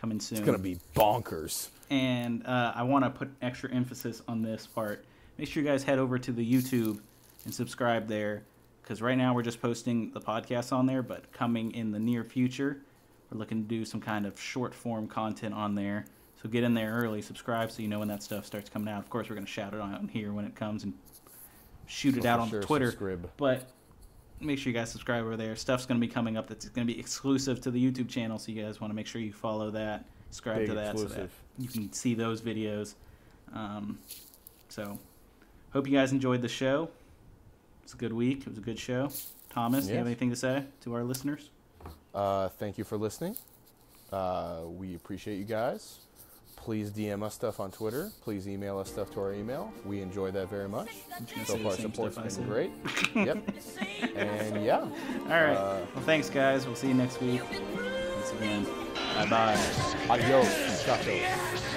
coming soon. It's gonna be bonkers. And uh, I want to put extra emphasis on this part. Make sure you guys head over to the YouTube and subscribe there, because right now we're just posting the podcast on there. But coming in the near future, we're looking to do some kind of short form content on there. So get in there early, subscribe, so you know when that stuff starts coming out. Of course, we're gonna shout it on here when it comes and shoot it So out on sure, Twitter. subscribe. But make sure you guys subscribe over there. Stuff's going to be coming up that's going to be exclusive to the YouTube channel, so you guys want to make sure you follow that, subscribe Big to that, so that exclusive. you can see those videos. Um, so, hope you guys enjoyed the show. It's a good week. It was a good show. Thomas, do you have anything to say to our listeners? Uh, thank you for listening. Uh, we appreciate you guys. Please DM us stuff on Twitter. Please email us stuff to our email. We enjoy that very much. So far, support's been great. yep. And yeah. All right. Uh, well, thanks, guys. We'll see you next week. Once again, bye bye. Adios. Muchachos.